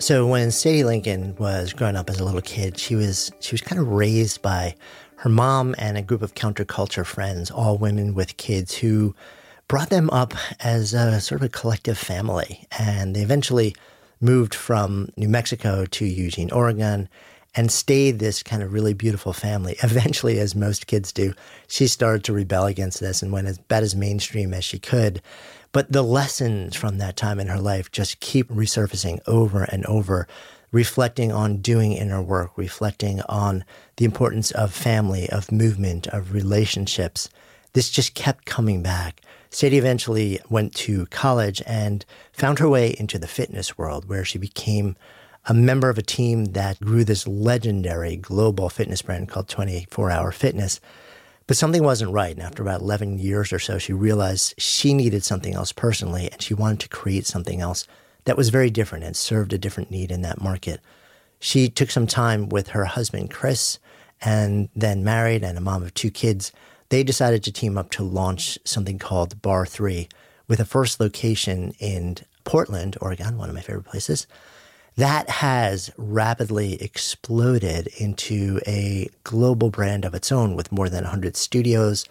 So when Sadie Lincoln was growing up as a little kid, she was she was kind of raised by her mom and a group of counterculture friends, all women with kids who brought them up as a sort of a collective family. And they eventually moved from New Mexico to Eugene, Oregon, and stayed this kind of really beautiful family. Eventually, as most kids do, she started to rebel against this and went as bad as mainstream as she could. But the lessons from that time in her life just keep resurfacing over and over, reflecting on doing inner work, reflecting on the importance of family, of movement, of relationships. This just kept coming back. Sadie eventually went to college and found her way into the fitness world, where she became a member of a team that grew this legendary global fitness brand called 24 Hour Fitness. But something wasn't right. And after about 11 years or so, she realized she needed something else personally and she wanted to create something else that was very different and served a different need in that market. She took some time with her husband, Chris, and then married and a mom of two kids. They decided to team up to launch something called barre3 with a first location in Portland, Oregon, one of my favorite places that has rapidly exploded into a global brand of its own with more than 100 studios,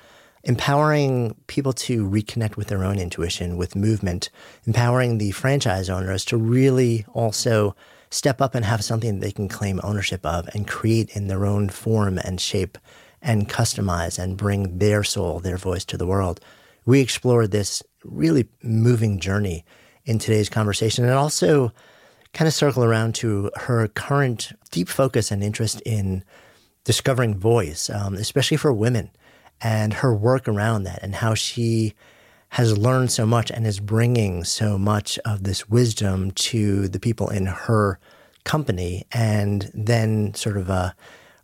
empowering people to reconnect with their own intuition, with movement, empowering the franchise owners to really also step up and have something they can claim ownership of and create in their own form and shape and customize and bring their soul, their voice to the world. We explored this really moving journey in today's conversation and also kind of circle around to her current deep focus and interest in discovering voice, um, especially for women, and her work around that, and how she has learned so much and is bringing so much of this wisdom to the people in her company, and then sort of uh,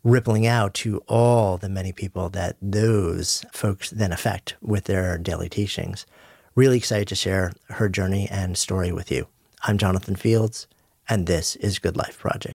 rippling out to all the many people that those folks then affect with their daily teachings. Really excited to share her journey and story with you. I'm Jonathan Fields and this is Good Life Project.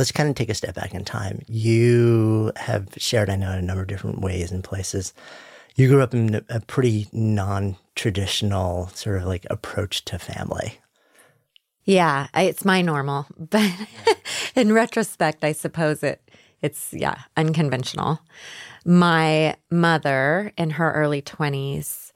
let's kind of take a step back in time. You have shared, I know, in a number of different ways and places. You grew up in a pretty non traditional sort of like approach to family. Yeah, it's my normal, but in retrospect, I suppose it it's yeah unconventional. My mother, in her early twenties,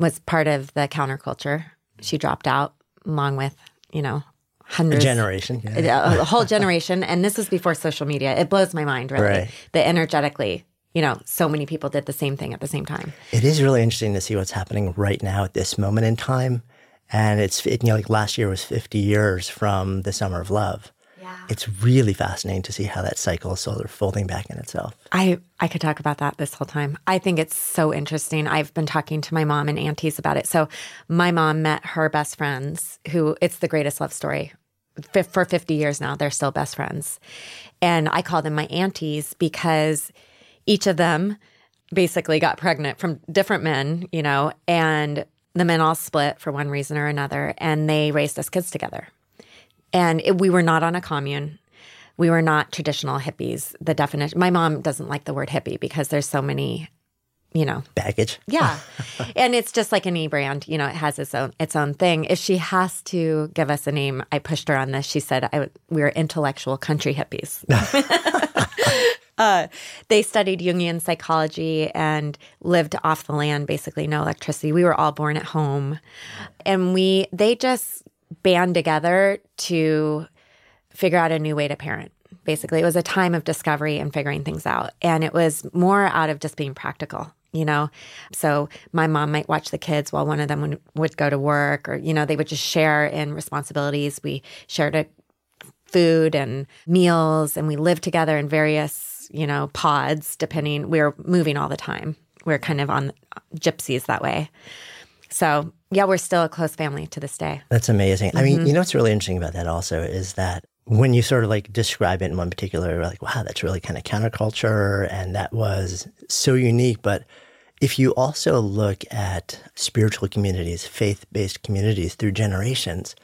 was part of the counterculture. She dropped out along with you know hundreds, generation, yeah. a, a whole generation. And this was before social media. It blows my mind, really, Right. that energetically, you know, so many people did the same thing at the same time. It is really interesting to see what's happening right now at this moment in time. And it's, it, you know, like last year was 50 years from the Summer of Love. Yeah. It's really fascinating to see how that cycle is sort of folding back in itself. I, I could talk about that this whole time. I think it's so interesting. I've been talking to my mom and aunties about it. So, my mom met her best friends, who it's the greatest love story. For 50 years now, they're still best friends. And I call them my aunties because each of them basically got pregnant from different men, you know, and the men all split for one reason or another, and they raised us kids together. And it, we were not on a commune. We were not traditional hippies. The definition, my mom doesn't like the word hippie because there's so many, you know, Baggage. yeah. and it's just like any brand, you know, it has its own its own thing. If she has to give us a name, I pushed her on this. She said I, we were intellectual country hippies. uh, they studied Jungian psychology and lived off the land, basically no electricity. We were all born at home, and we they just band together to figure out a new way to parent. Basically, it was a time of discovery and figuring things out. And it was more out of just being practical, you know? So my mom might watch the kids while one of them would, would go to work, or, you know, they would just share in responsibilities. We shared a food and meals, and we lived together in various, you know, pods, depending. We were moving all the time. We are kind of on gypsies that way. So, yeah, we're still a close family to this day. That's amazing. I mean, mm-hmm. you know what's really interesting about that also is that when you sort of like describe it in one particular, like, wow, that's really kind of counterculture and that was so unique. But if you also look at spiritual communities, faith-based communities through generations,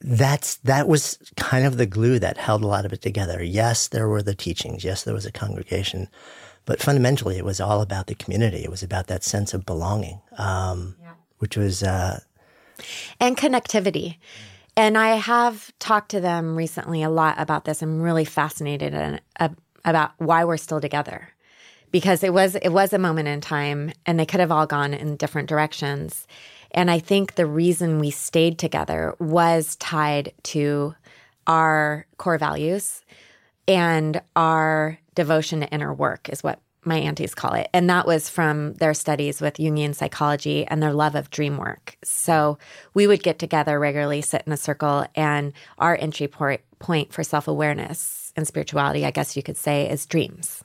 that's that was kind of the glue that held a lot of it together. Yes, there were the teachings. Yes, there was a congregation, but fundamentally, it was all about the community. It was about that sense of belonging, um, which was uh, and connectivity. And I have talked to them recently a lot about this. I'm really fascinated in, uh, about why we're still together because it was it was a moment in time and they could have all gone in different directions. And I think the reason we stayed together was tied to our core values and our devotion to inner work is what my aunties call it. And that was from their studies with Jungian psychology and their love of dream work. So we would get together regularly, sit in a circle, and our entry point, for self awareness and spirituality, I guess you could say, is dreams.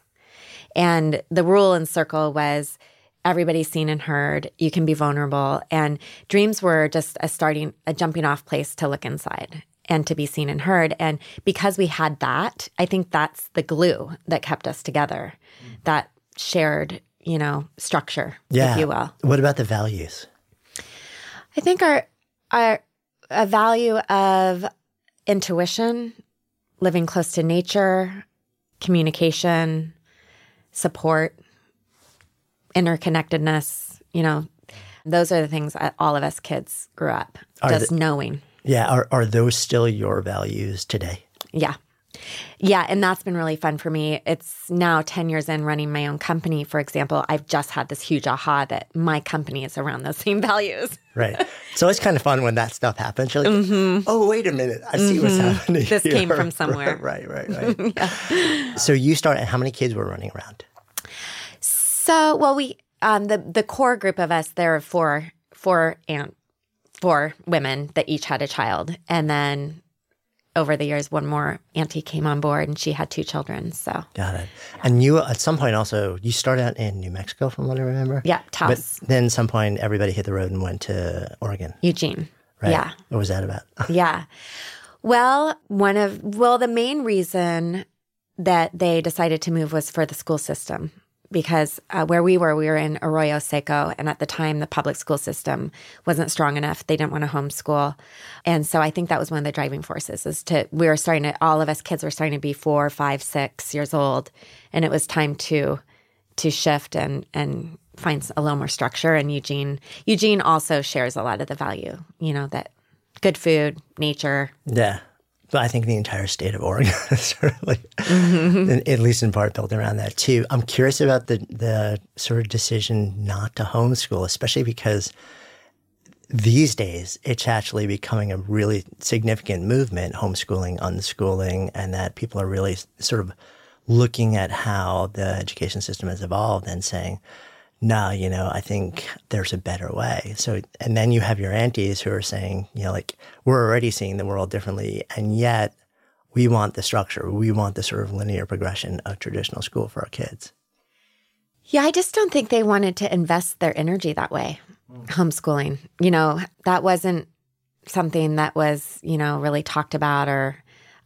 And the rule in circle was everybody's seen and heard. You can be vulnerable. And dreams were just a starting, a jumping off place to look inside and to be seen and heard. And because we had that, I think that's the glue that kept us together, mm. that shared, you know, structure, yeah. if you will. What about the values? I think our our a value of intuition, living close to nature, communication, support, interconnectedness, you know, those are the things that all of us kids grew up Are just the- knowing. Yeah, are are those still your values today? Yeah. Yeah, and that's been really fun for me. It's now 10 years in running my own company, for example. I've just had this huge aha that my company is around those same values. Right. so it's kind of fun when that stuff happens. You're like, mm-hmm. oh, wait a minute. I see what's happening. Mm-hmm. This came from somewhere. right, right, right. So you started, how many kids were running around? So, well, we um, the the core group of us there are four four and four women that each had a child, and then over the years, one more auntie came on board, and she had two children. So, Got it. And you, at some point also, you started out in New Mexico from what I remember? yeah, But then some point everybody hit the road and went to Oregon, Eugene. right? Yeah, What was that about? yeah. Well, one of well, the main reason that they decided to move was for the school system because uh, where we were, we were in Arroyo Seco, and at the time, the public school system wasn't strong enough. They didn't want to homeschool, and so I think that was one of the driving forces. Is to we were starting to all of us kids were starting to be four, five, six years old, and it was time to to shift and and find a little more structure. And Eugene Eugene also shares a lot of the value, you know, that good food, nature. Yeah. But I think the entire state of Oregon is certainly, Mm-hmm. at least in part, built around that too. I'm curious about the the sort of decision not to homeschool, especially because these days, it's actually becoming a really significant movement, homeschooling, unschooling, and that people are really sort of looking at how the education system has evolved and saying, no, you know, I think there's a better way. So, and then you have your aunties who are saying, you know, like, we're already seeing the world differently. And yet we want the structure. We want the sort of linear progression of traditional school for our kids. Yeah, I just don't think they wanted to invest their energy that way. Homeschooling, you know, that wasn't something that was, you know, really talked about or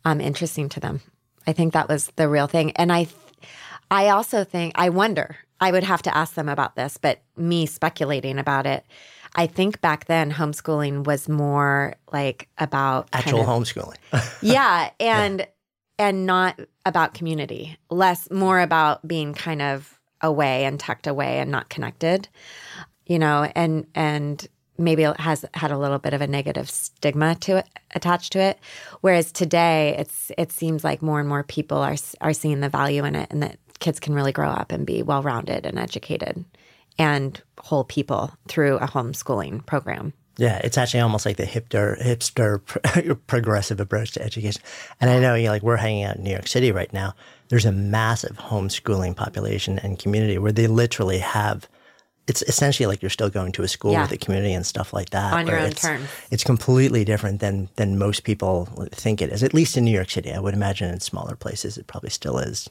um, interesting to them. I think that was the real thing. And I, I also think, I wonder, I would have to ask them about this, but me speculating about it, I think back then homeschooling was more like about Actual kind of- homeschooling. yeah, and and not about community, less more about being kind of away and tucked away and not connected, you know, and and maybe it has had a little bit of a negative stigma to it attached to it whereas today it's it seems like more and more people are are seeing the value in it and that kids can really grow up and be well-rounded and educated and whole people through a homeschooling program Yeah, it's actually almost like the hipster, hipster pro- progressive approach to education. And I know, you know, like we're hanging out in New York City right now. There's a massive homeschooling population and community where they literally have. It's essentially like you're still going to a school Yeah. with a community and stuff like that. On your own it's, terms. It's completely different than than most people think it is. At least in New York City, I would imagine in smaller places it probably still is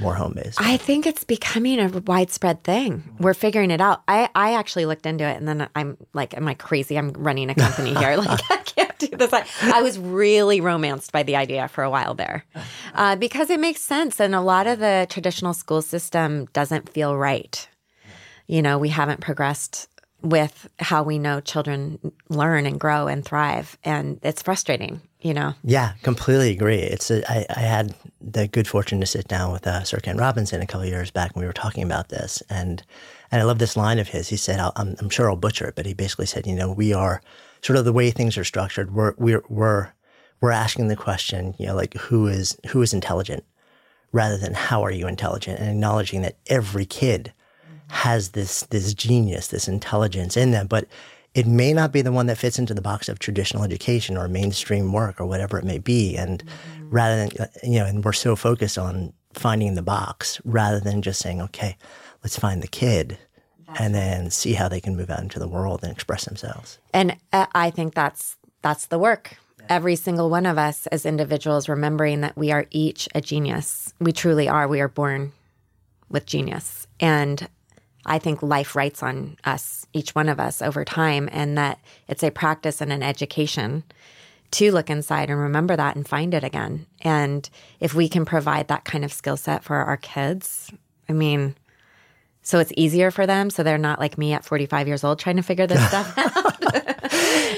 more home based. I think it's becoming a widespread thing. We're figuring it out. I, I actually looked into it and then I'm like, am I crazy? I'm running a company here. Like, I can't do this. I, I was really romanced by the idea for a while there uh, because it makes sense. And a lot of the traditional school system doesn't feel right. You know, we haven't progressed with how we know children learn and grow and thrive. And it's frustrating, you know? Yeah, completely agree. It's a, I, I had the good fortune to sit down with uh, Sir Ken Robinson a couple of years back, and we were talking about this. And and I love this line of his. He said, I'll, I'm, "I'm sure I'll butcher it," but he basically said, "You know, we are sort of the way things are structured. We're we're we're we're asking the question, you know, like who is who is intelligent, rather than how are you intelligent, and acknowledging that every kid has this this genius, this intelligence in them, but it may not be the one that fits into the box of traditional education or mainstream work or whatever it may be. And rather than uh, you know, and we're so focused on finding the box rather than just saying, okay, let's find the kid and then see how they can move out into the world and express themselves. And uh, I think that's that's the work. Every single one of us as individuals remembering that we are each a genius. We truly are. We are born with genius. And I think life writes on us, each one of us over time, and that it's a practice and an education to look inside and remember that and find it again. And if we can provide that kind of skill set for our kids, I mean, so it's easier for them. So they're not like me at 45 years old trying to figure this stuff out.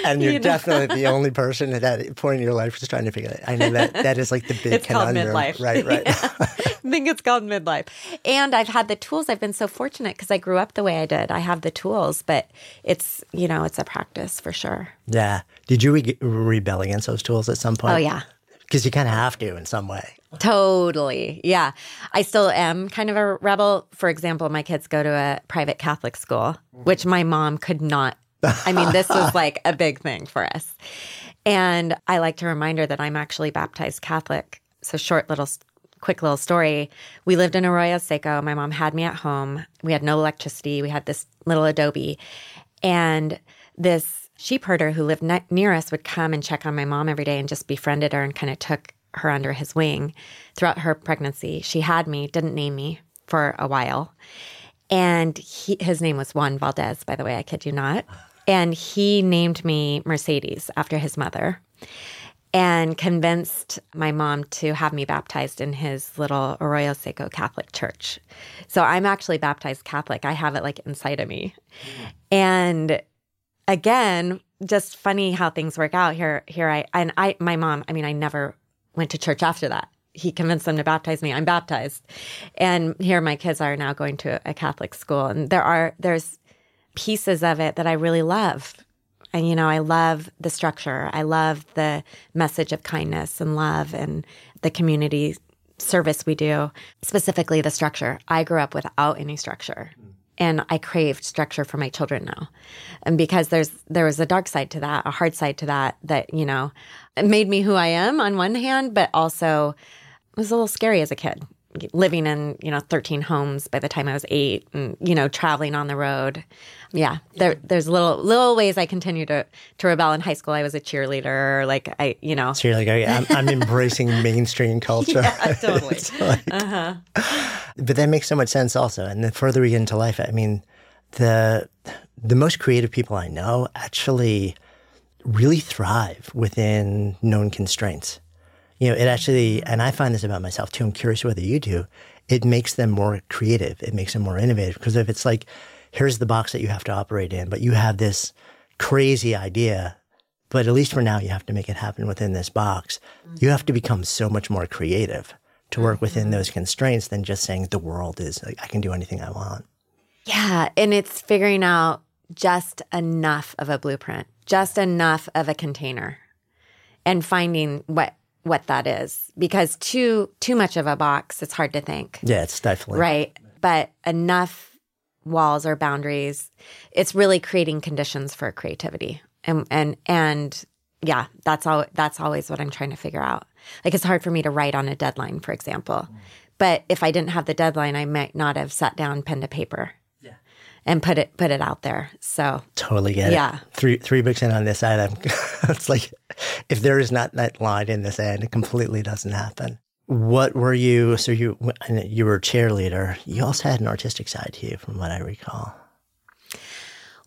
And you're You know? definitely the only person at that point in your life who's trying to figure it. I know that that is like the big It's called conundrum. midlife. Right, right. I think it's called midlife. And I've had the tools. I've been so fortunate because I grew up the way I did. I have the tools, but it's, you know, it's a practice for sure. yeah. Did you re- rebel against those tools at some point? Oh, yeah. Because you kind of have to in some way. Totally. Yeah. I still am kind of a rebel. For example, my kids go to a private Catholic school, which my mom could not. I mean, this was like a big thing for us. And I like to remind her that I'm actually baptized Catholic. So, short little, quick little story. We lived in Arroyo Seco. My mom had me at home. We had no electricity. We had this little Adobe. And this sheep herder who lived ne- near us would come and check on my mom every day and just befriended her and kind of took her under his wing throughout her pregnancy. She had me, didn't name me for a while. And he, his name was Juan Valdez, by the way, I kid you not. And he named me Mercedes after his mother and convinced my mom to have me baptized in his little Arroyo Seco Catholic church. So I'm actually baptized Catholic. I have it like inside of me. And again, just funny how things work out here. Here I and I, my mom. I mean, I never went to church after that. He convinced them to baptize me. I'm baptized, and here my kids are now going to a Catholic school. And there are there's pieces of it that I really love. And you know, I love the structure. I love the message of kindness and love and the community service we do. Specifically, the structure. I grew up without any structure. and I craved structure for my children now. And because there's there was a dark side to that, a hard side to that that, you know, made me who I am on one hand, but also was a little scary as a kid living in you know 13 homes by the time I was eight, and you know traveling on the road. Yeah, there, there's little little ways I continue to to rebel. In high school, I was a cheerleader. Like I, you know, so you're like, I'm, I'm embracing mainstream culture. Yeah, totally. like, uh-huh. But that makes so much sense, also. And the further we get into life, I mean, the the most creative people I know actually really thrive within known constraints you know, it actually, and I find this about myself too. I'm curious whether you do. It makes them more creative. It makes them more innovative because if it's like, here's the box that you have to operate in, but you have this crazy idea, but at least for now, you have to make it happen within this box. You have to become so much more creative to work within mm-hmm. those constraints than just saying the world is, I can do anything I want. Yeah. And it's figuring out just enough of a blueprint, just enough of a container and finding what what that is because too too much of a box it's hard to think. Yeah it's definitely. Right? But enough walls or boundaries it's really creating conditions for creativity. And and and yeah that's all that's always what i'm trying to figure out. Like it's hard for me to write on a deadline for example. Mm. But if i didn't have the deadline i might not have sat down pen to paper and put it put it out there. So totally get it. yeah. Three three books in on this side, I'm, it's like if there is not that line in this end, it completely doesn't happen. What were you? So you you were a cheerleader. You also had an artistic side to you, from what I recall.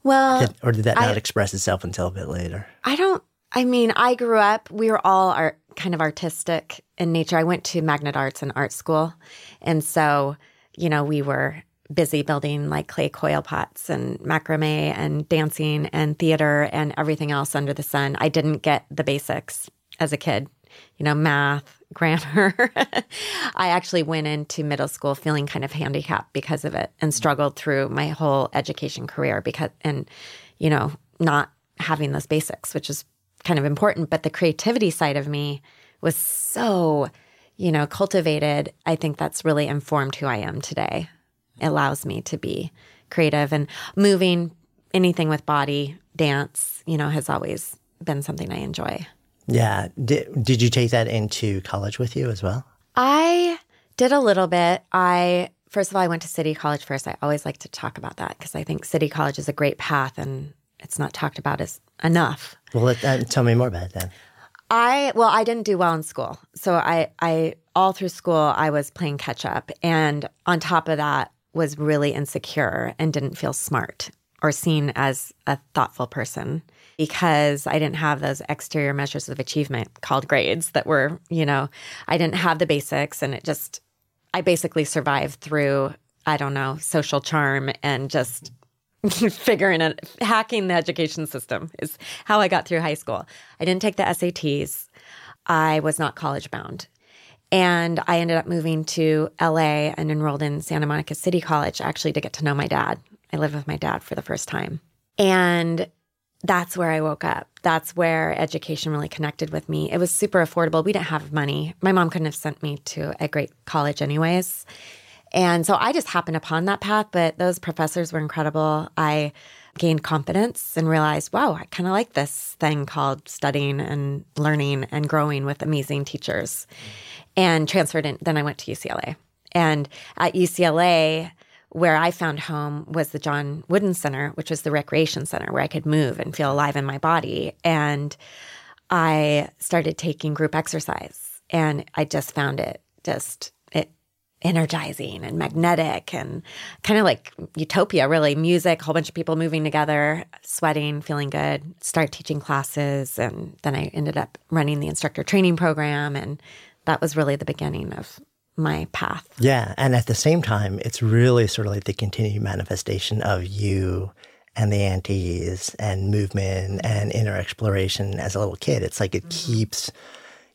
Well, did, or did that not I, express itself until a bit later? I don't. I mean, I grew up. We were all art, kind of artistic in nature. I went to Magnet Arts and art school, and so you know we were busy building like clay coil pots and macrame and dancing and theater and everything else under the sun. I didn't get the basics as a kid, you know, math, grammar. I actually went into middle school feeling kind of handicapped because of it and struggled through my whole education career because, and, you know, not having those basics, which is kind of important. But the creativity side of me was so, you know, cultivated. I think that's really informed who I am today allows me to be creative. And moving anything with body dance you know has always been something i enjoy. Yeah. Did, did you take that into college with you as well? I did a little bit. I first of all i went to city college first. I always like to talk about that because i think city college is a great path and it's not talked about as enough. Well let, uh, tell me more about it then. I well, I didn't do well in school. So I I all through school I was playing catch up. And on top of that, was really insecure and didn't feel smart or seen as a thoughtful person because I didn't have those exterior measures of achievement called grades that were, you know, I didn't have the basics and it just, I basically survived through, I don't know, social charm and just figuring it, hacking the education system is how I got through high school. I didn't take the SATs. I was not college bound. And I ended up moving to LA and enrolled in Santa Monica City College actually to get to know my dad. I lived with my dad for the first time. And that's where I woke up. That's where education really connected with me. It was super affordable. We didn't have money. My mom couldn't have sent me to a great college, anyways. And so I just happened upon that path, but those professors were incredible. I gained confidence and realized, wow, I kind of like this thing called studying and learning and growing with amazing teachers and transferred in. Then I went to UCLA. And at UCLA, where I found home was the John Wooden Center, which was the recreation center where I could move and feel alive in my body. And I started taking group exercise and I just found it just energizing and magnetic and kind of like utopia really music a whole bunch of people moving together sweating feeling good start teaching classes and then i ended up running the instructor training program and that was really the beginning of my path. Yeah. And at the same time, it's really sort of like the continued manifestation of you and the antes and movement and inner exploration as a little kid. It's like it mm-hmm. keeps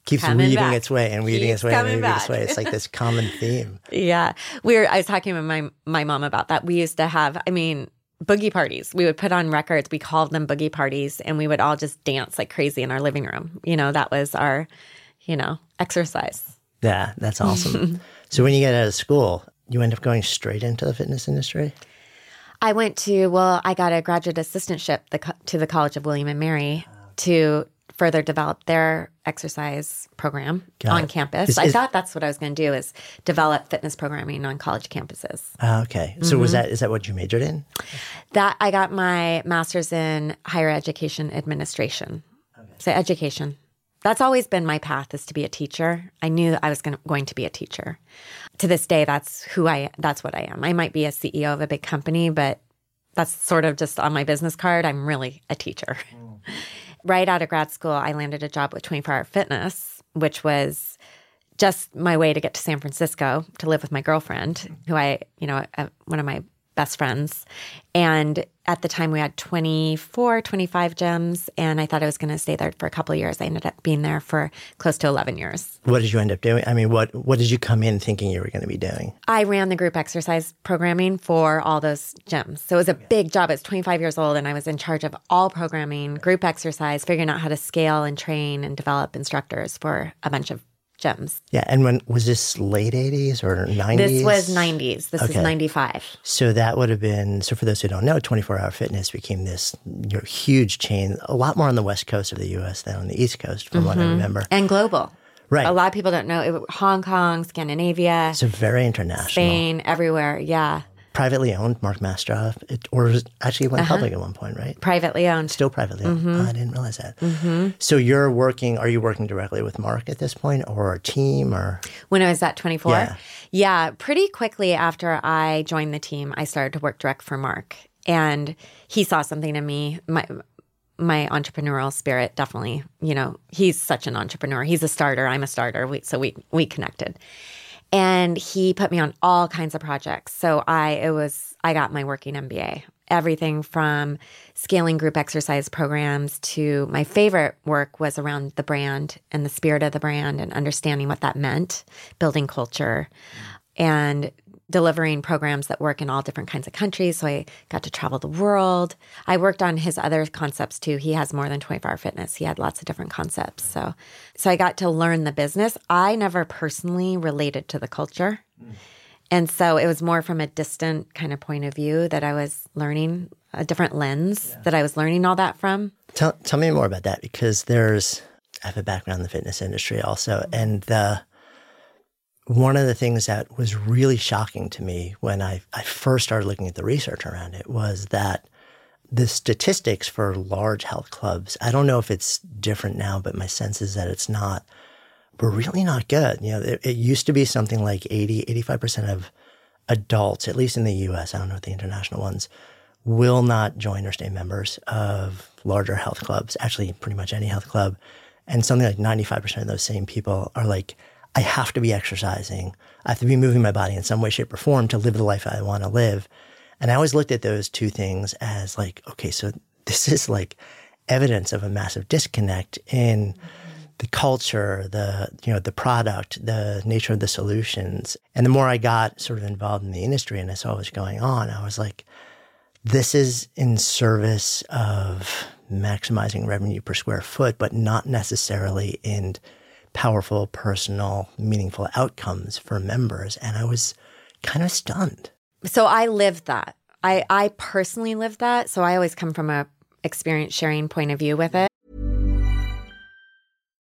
keeps coming weaving back. its way and weaving keeps its way and weaving back. its way. It's like this common theme. yeah. We were I was talking with my my mom about that. We used to have, I mean, boogie parties. We would put on records. We called them boogie parties and we would all just dance like crazy in our living room. You know, that was our you know, exercise. Yeah, that's awesome. so when you get out of school, you end up going straight into the fitness industry? I went to well, I got a graduate assistantship the, to the College of William and Mary to further develop their exercise program Got on it. campus. Is- I is- thought that's what I was going to do is develop fitness programming on college campuses. Ah, okay. So Mm-hmm. was that is that what you majored in? That I got my master's in higher education administration. So education. That's always been my path is to be a teacher. I knew I was going, going to be a teacher. To this day, that's who I. That's what I am. I might be a CEO of a big company, but that's sort of just on my business card. I'm really a teacher. right out of grad school, I landed a job with 24 Hour Fitness, which was just my way to get to San Francisco to live with my girlfriend, who I, you know, uh, one of my best friends. And at the time, we had 24, 25 gyms, and I thought I was going to stay there for a couple of years. I ended up being there for close to 11 years. What did you end up doing? I mean, what what did you come in thinking you were going to be doing? I ran the group exercise programming for all those gyms. So it was a big job. I was 25 years old and I was in charge of all programming, group exercise, figuring out how to scale and train and develop instructors for a bunch of gyms. Yeah, and when was this late eighties or nineties? This was 90s. This Okay. is 95. So that would have been so. For those who don't know, Twenty Four Hour Fitness became this you know, huge chain, a lot more on the west coast of the U.S. than on the east coast, from what I mm-hmm. remember. And global. Right. A lot of people don't know. It, Hong Kong, Scandinavia, So very international, Spain, everywhere. Yeah. Privately owned. Mark Mastrov, it, or was- actually went Uh-huh. public at one point, right? Privately owned. Still privately owned. Mm-hmm. Oh, I didn't realize that. So you're working? Are you working directly with Mark at this point, or a team, or When I was at 24? Yeah. Yeah, pretty quickly after I joined the team, I started to work direct for Mark. And he saw something in me. My my entrepreneurial spirit definitely, you know, he's such an entrepreneur. He's a starter, I'm a starter. We, so we we connected. And he put me on all kinds of projects. So I it was I got my working MBA. Everything from scaling group exercise programs to my favorite work was around the brand and the spirit of the brand and understanding what that meant, building culture and delivering programs that work in all different kinds of countries. So I got to travel the world. I worked on his other concepts too. He has more than 24 hour fitness. He had lots of different concepts. So so I got to learn the business. I never personally related to the culture. And so it was more from a distant kind of point of view that I was learning a different lens that I was learning all that from. Tell tell me more about that because there's I have a background in the fitness industry also, and the one of the things that was really shocking to me when I, I first started looking at the research around it was that the statistics for large health clubs, I don't know if it's different now, but my sense is that it's not, were really not good. You know, it, it used to be something like 80, 85% of adults, at least in the US, I don't know the international ones, will not join or stay members of larger health clubs, actually, pretty much any health club. And something like 95% of those same people are like, I have to be exercising. I have to be moving my body in some way, shape, or form to live the life I want to live. And I always looked at those two things as like, okay, so this is like evidence of a massive disconnect in the culture, the you know the product, the nature of the solutions. And the more I got sort of involved in the industry and I saw what was going on, I was like, this is in service of maximizing revenue per square foot, but not necessarily in powerful, personal, meaningful outcomes for members. And I was kind of stunned. So I lived that. I, I personally lived that. So I always come from a experience sharing point of view with it.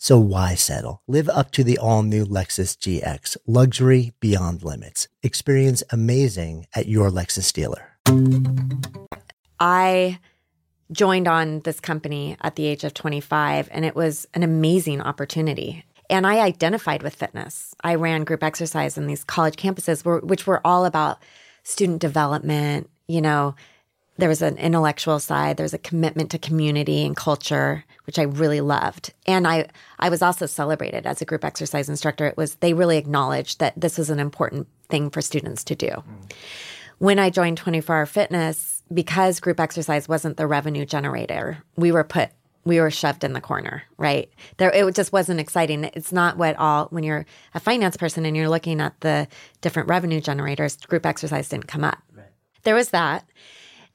So why settle? Live up to the all new Lexus GX, luxury beyond limits. Experience amazing at your Lexus dealer. I joined on this company at the age of 25, and it was an amazing opportunity. And I identified with fitness. I ran group exercise in these college campuses, which were all about student development. You know, there was an intellectual side, there was a commitment to community and culture, which I really loved. And I, I was also celebrated as a group exercise instructor. It was, they really acknowledged that this was an important thing for students to do. Mm. When I joined 24 Hour Fitness, because group exercise wasn't the revenue generator, we were put we were shoved in the corner, right? There it just wasn't exciting. It's not what all when you're a finance person and you're looking at the different revenue generators, group exercise didn't come up. Right. There was that.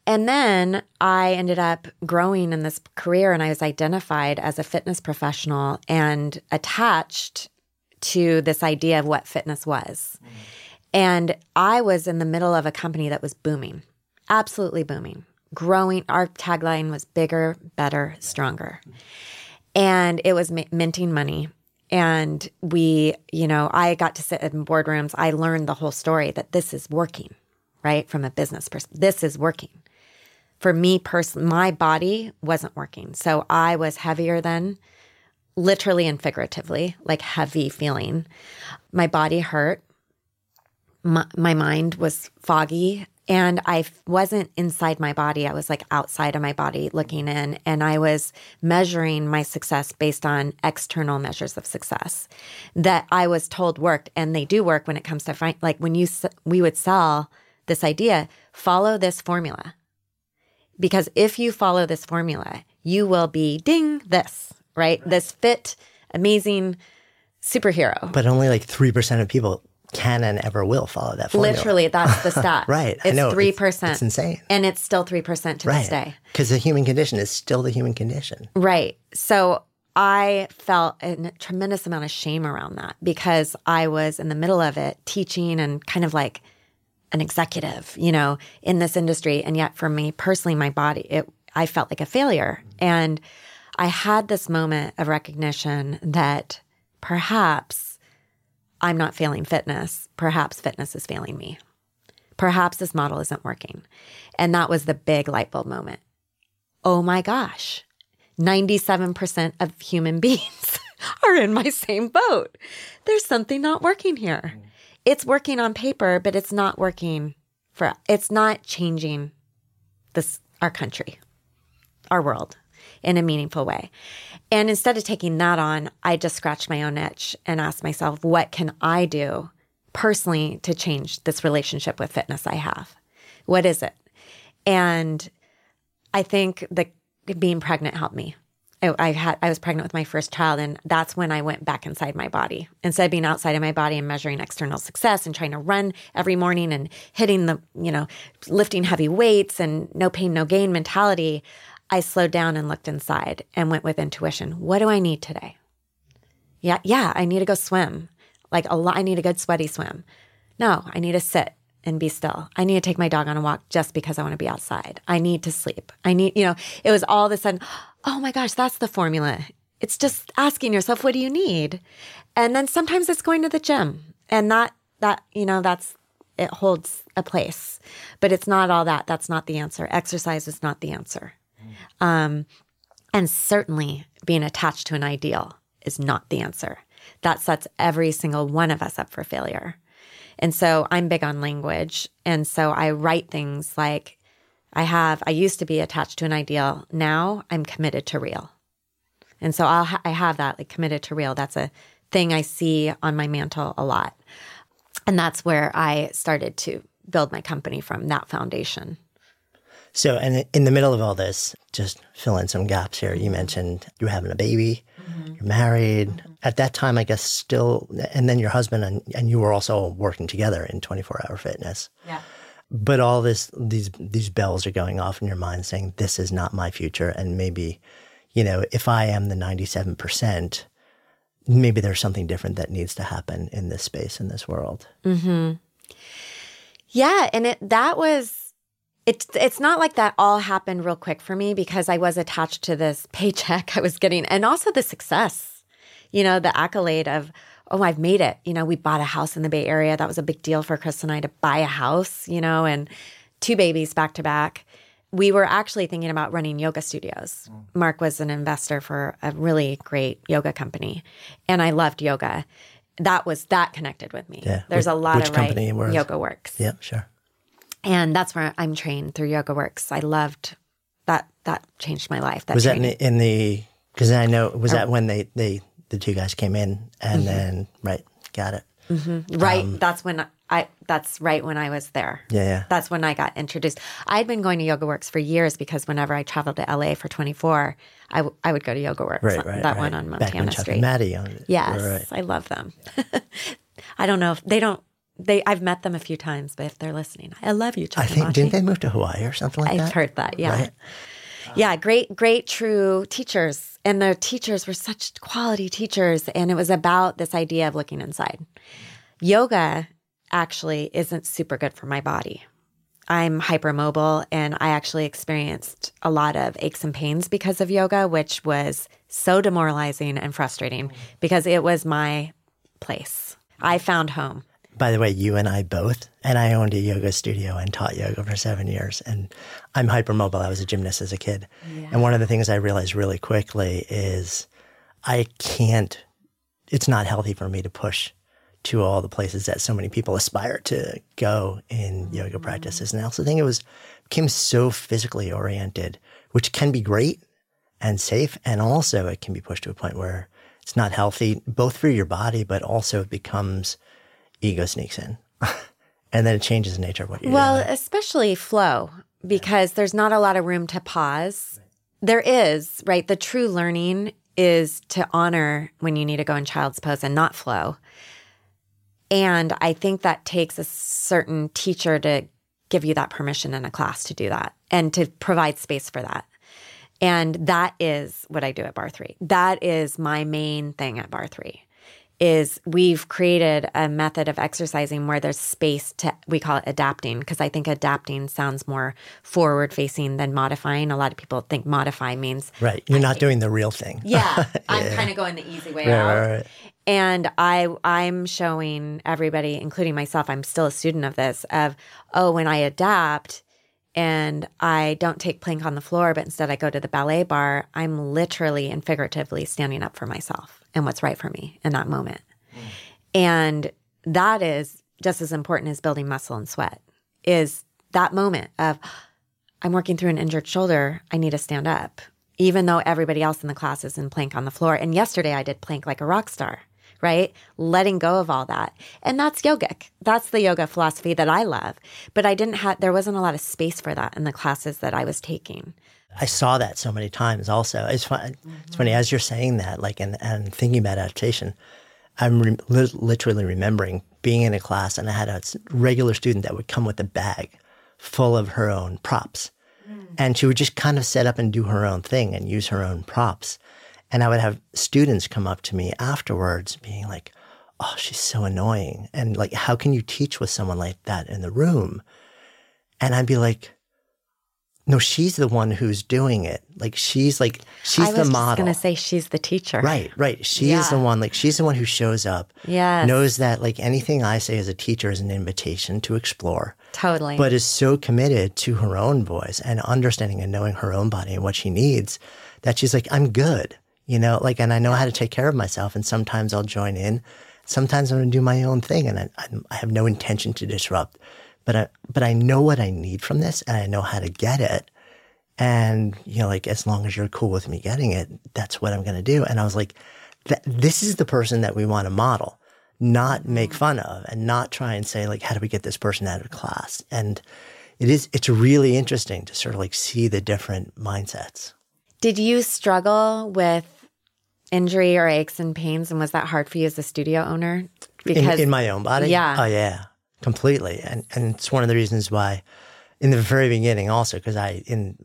And then I ended up growing in this career and I was identified as a fitness professional and attached to this idea of what fitness was. And I was in the middle of a company that was booming, absolutely booming, growing. Our tagline was bigger, better, stronger. And it was minting money. And we, you know, I got to sit in boardrooms. I learned the whole story that this is working, right? From a business person, this is working. For me personally, my body wasn't working. So I was heavier than literally and figuratively, like heavy feeling. My body hurt my, my mind was foggy and I wasn't inside my body. I was like outside of my body looking in, and I was measuring my success based on external measures of success that I was told worked, and they do work when it comes to like when you we would sell this idea, follow this formula, because if you follow this formula, you will be ding this right, right. this fit, amazing superhero. But only like three percent of people can and ever will follow that formula. Literally, that's the stat. right. It's three percent. It's, insane. And it's still three percent to right. this day. Because the human condition is still the human condition. Right. So I felt a tremendous amount of shame around that because I was in the middle of it teaching and kind of like an executive, you know, in this industry. And yet for me personally, my body, it I felt like a failure. And I had this moment of recognition that perhaps I'm not failing fitness. Perhaps fitness is failing me. Perhaps this model isn't working. And that was the big light bulb moment. Oh my gosh, 97% of human beings are in my same boat. There's something not working here. Mm. It's working on paper, but it's not working for it's not changing this our country, our world in a meaningful way. And instead of taking that on, I just scratched my own itch and asked myself, what can I do personally to change this relationship with fitness I have? What is it? And I think that being pregnant helped me. I, I had I was pregnant with my first child, and that's when I went back inside my body. Instead of being outside of my body and measuring external success and trying to run every morning and hitting the you know lifting heavy weights and no pain no gain mentality, I slowed down and looked inside and went with intuition. What do I need today? Yeah, yeah, I need to go swim. Like a lot, I need a good sweaty swim. No, I need to sit and be still. I need to take my dog on a walk just because I want to be outside. I need to sleep. I need, you know, it was all of a sudden, oh my gosh, that's the formula. It's just asking yourself, what do you need? And then sometimes it's going to the gym. And that, that, you know, that's, it holds a place, but it's not all that. That's not the answer. Exercise is not the answer. Um, and certainly being attached to an ideal is not the answer. That sets every single one of us up for failure. And so I'm big on language. And so I write things like I have, I used to be attached to an ideal. Now I'm committed to real. And so I'll ha- I have that like committed to real. That's a thing I see on my mantle a lot. And that's where I started to build my company from that foundation. So, and in the middle of all this, just fill in some gaps here. You mentioned you're having a baby, mm-hmm. you're married. Mm-hmm. At that time, I guess still, and then your husband and, and you were also working together in 24 hour fitness. Yeah. But all this, these, these bells are going off in your mind saying, this is not my future. And maybe, you know, if I am the 97%, maybe there's something different that needs to happen in this space, in this world. Mm-hmm. Yeah. And it, that was, it's it's not like that all happened real quick for me because I was attached to this paycheck I was getting and also the success. You know, the accolade of oh, I've made it. You know, we bought a house in the Bay Area. That was a big deal for Chris and I to buy a house, you know, and two babies back to back. We were actually thinking about running yoga studios. Mm. Mark was an investor for a really great yoga company, and I loved yoga. That was that connected with me. Yeah. There's a lot Which of right, YogaWorks. Yeah, sure. And that's where I'm trained through YogaWorks. I loved that. That changed my life. That was training. that in the? Because I know was oh. that when they they the two guys came in and mm-hmm. then right got it mm-hmm. right. Um, that's when I. That's right when I was there. Yeah, yeah. That's when I got introduced. I'd been going to YogaWorks for years because whenever I traveled to LA for 24, I, w- I would go to YogaWorks. Right, right, that right. one on Montana Street. Maddie on it. Yes, right. I love them. I don't know if they don't they I've met them a few times, but if they're listening, I love you, Chuck I think didn't they move to Hawaii or something like I've that? I've heard that, yeah. Right? Yeah, great, great, true teachers. And the teachers were such quality teachers. And it was about this idea of looking inside. Yoga actually isn't super good for my body. I'm hypermobile and I actually experienced a lot of aches and pains because of yoga, which was so demoralizing and frustrating because it was my place. I found home. By the way, you and I both, and I owned a yoga studio and taught yoga for seven years. And I'm hypermobile. I was a gymnast as a kid. Yeah. And one of the things I realized really quickly is I can't, it's not healthy for me to push to all the places that so many people aspire to go in yoga mm-hmm. practices. And I also think it was became so physically oriented, which can be great and safe. And also it can be pushed to a point where it's not healthy, both for your body, but also it becomes ego sneaks in. and then it changes the nature of what you're well, doing. Well, especially flow, because there's not a lot of room to pause. There is, right? The true learning is to honor when you need to go in child's pose and not flow. And I think that takes a certain teacher to give you that permission in a class to do that and to provide space for that. And that is what I do at barre3. That is my main thing at barre3 is we've created a method of exercising where there's space to we call it adapting because I think adapting sounds more forward facing than modifying. A lot of people think modify means Right. You're not doing the real thing. Yeah. yeah. I'm kind of going the easy way right, out. Right, right. And I I'm showing everybody, including myself, I'm still a student of this, of oh, when I adapt and I don't take plank on the floor, but instead I go to the ballet bar, I'm literally and figuratively standing up for myself and what's right for me in that moment. Mm. And that is just as important as building muscle and sweat is that moment of I'm working through an injured shoulder. I need to stand up, even though everybody else in the class is in plank on the floor. And yesterday I did plank like a rock star, right? Letting go of all that. And that's yogic. That's the yoga philosophy that I love. But I didn't have, there wasn't a lot of space for that in the classes that I was taking. I saw that so many times also. It's fun. Mm-hmm. It's funny as you're saying that, like, and, and thinking about adaptation, I'm re- li- literally remembering being in a class and I had a regular student that would come with a bag full of her own props. Mm. And she would just kind of set up and do her own thing and use her own props. And I would have students come up to me afterwards being like, oh, she's so annoying. And like, how can you teach with someone like that in the room? And I'd be like, no, she's the one who's doing it. Like she's like she's the model. I was going to say she's the teacher. Right, right. She's yeah. the one. Like she's the one who shows up. Yeah. Knows that like anything I say as a teacher is an invitation to explore. Totally. But is so committed to her own voice and understanding and knowing her own body and what she needs that she's like, I'm good. You know, like, and I know how to take care of myself. And sometimes I'll join in. Sometimes I'm going to do my own thing, and I, I have no intention to disrupt but I, but I know what I need from this and I know how to get it. And, you know, like, as long as you're cool with me getting it, that's what I'm going to do. And I was like, this is the person that we want to model, not make mm. fun of and not try and say, like, how do we get this person out of class? And it is, it's really interesting to sort of like see the different mindsets. Did you struggle with injury or aches and pains? And was that hard for you as a studio owner? Because in, in my own body? Yeah. Oh, yeah completely. And, and it's one of the reasons why in the very beginning also, because I, in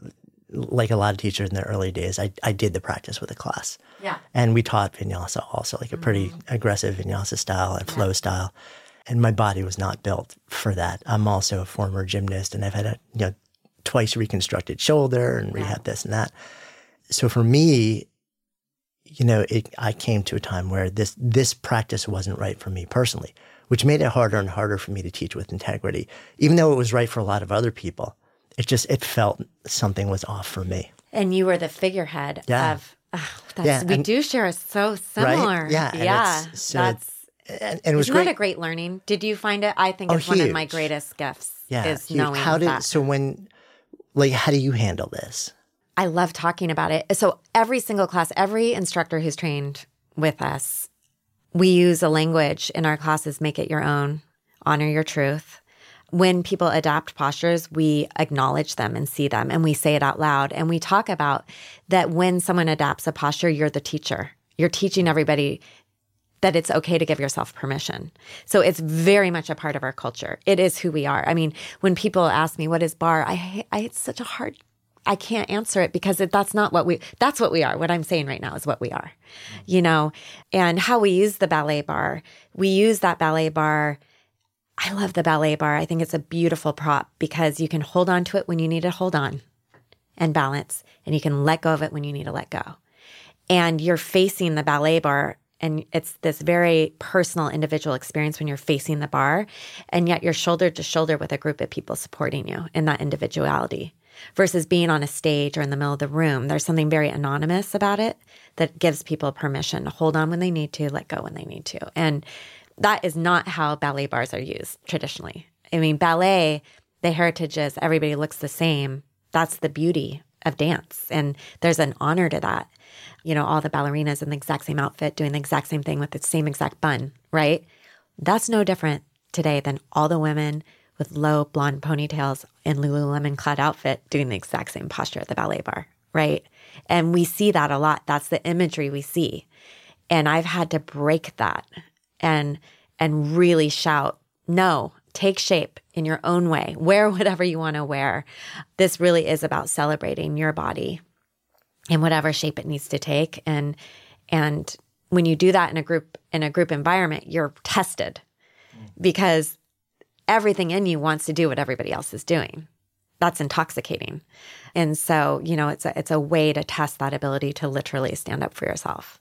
like a lot of teachers in the early days, I, I did the practice with a class. Yeah. And we taught vinyasa also, like a pretty mm-hmm. aggressive vinyasa style and flow yeah. style. And my body was not built for that. I'm also a former gymnast and I've had a, you know, twice reconstructed shoulder and yeah. rehab this and that. So for me, you know, it, I came to a time where this, this practice wasn't right for me personally which made it harder and harder for me to teach with integrity. Even though it was right for a lot of other people, it just it felt something was off for me. And you were the figurehead yeah. of oh, that's, yeah, we and, do share so similar. Right? Yeah, yeah. So that's and, and, it was great. that a great learning? Did you find it? I think oh, it's huge. one of my greatest gifts. Yeah, is huge. knowing how did that. so when like how do you handle this? I love talking about it. So every single class, every instructor who's trained with us we use a language in our classes, make it your own, honor your truth. When people adapt postures, we acknowledge them and see them and we say it out loud. And we talk about that when someone adapts a posture, you're the teacher. You're teaching everybody that it's okay to give yourself permission. So it's very much a part of our culture. It is who we are. I mean, when people ask me what is bar, I, I it's such a hard I can't answer it because it, that's not what we, that's what we are. What I'm saying right now is what we are, you know, and how we use the ballet bar. We use that ballet bar I love the ballet bar. I think it's a beautiful prop because you can hold on to it when you need to hold on and balance, and you can let go of it when you need to let go. And you're facing the ballet bar, and it's this very personal individual experience when you're facing the bar and yet you're shoulder to shoulder with a group of people supporting you in that individuality versus being on a stage or in the middle of the room. There's something very anonymous about it that gives people permission to hold on when they need to, let go when they need to. And that is not how ballet bars are used traditionally. I mean, ballet, the heritage is everybody looks the same. That's the beauty of dance. And there's an honor to that. You know, all the ballerinas in the exact same outfit doing the exact same thing with the same exact bun, right? That's no different today than all the women with low blonde ponytails in Lululemon clad outfit doing the exact same posture at the ballet bar, right? And we see that a lot. That's the imagery we see. And I've had to break that and and really shout, no, take shape in your own way. Wear whatever you want to wear. This really is about celebrating your body in whatever shape it needs to take. And and when you do that in a group in a group environment, you're tested mm. because everything in you wants to do what everybody else is doing. That's intoxicating. And so, you know, it's a, it's a way to test that ability to literally stand up for yourself.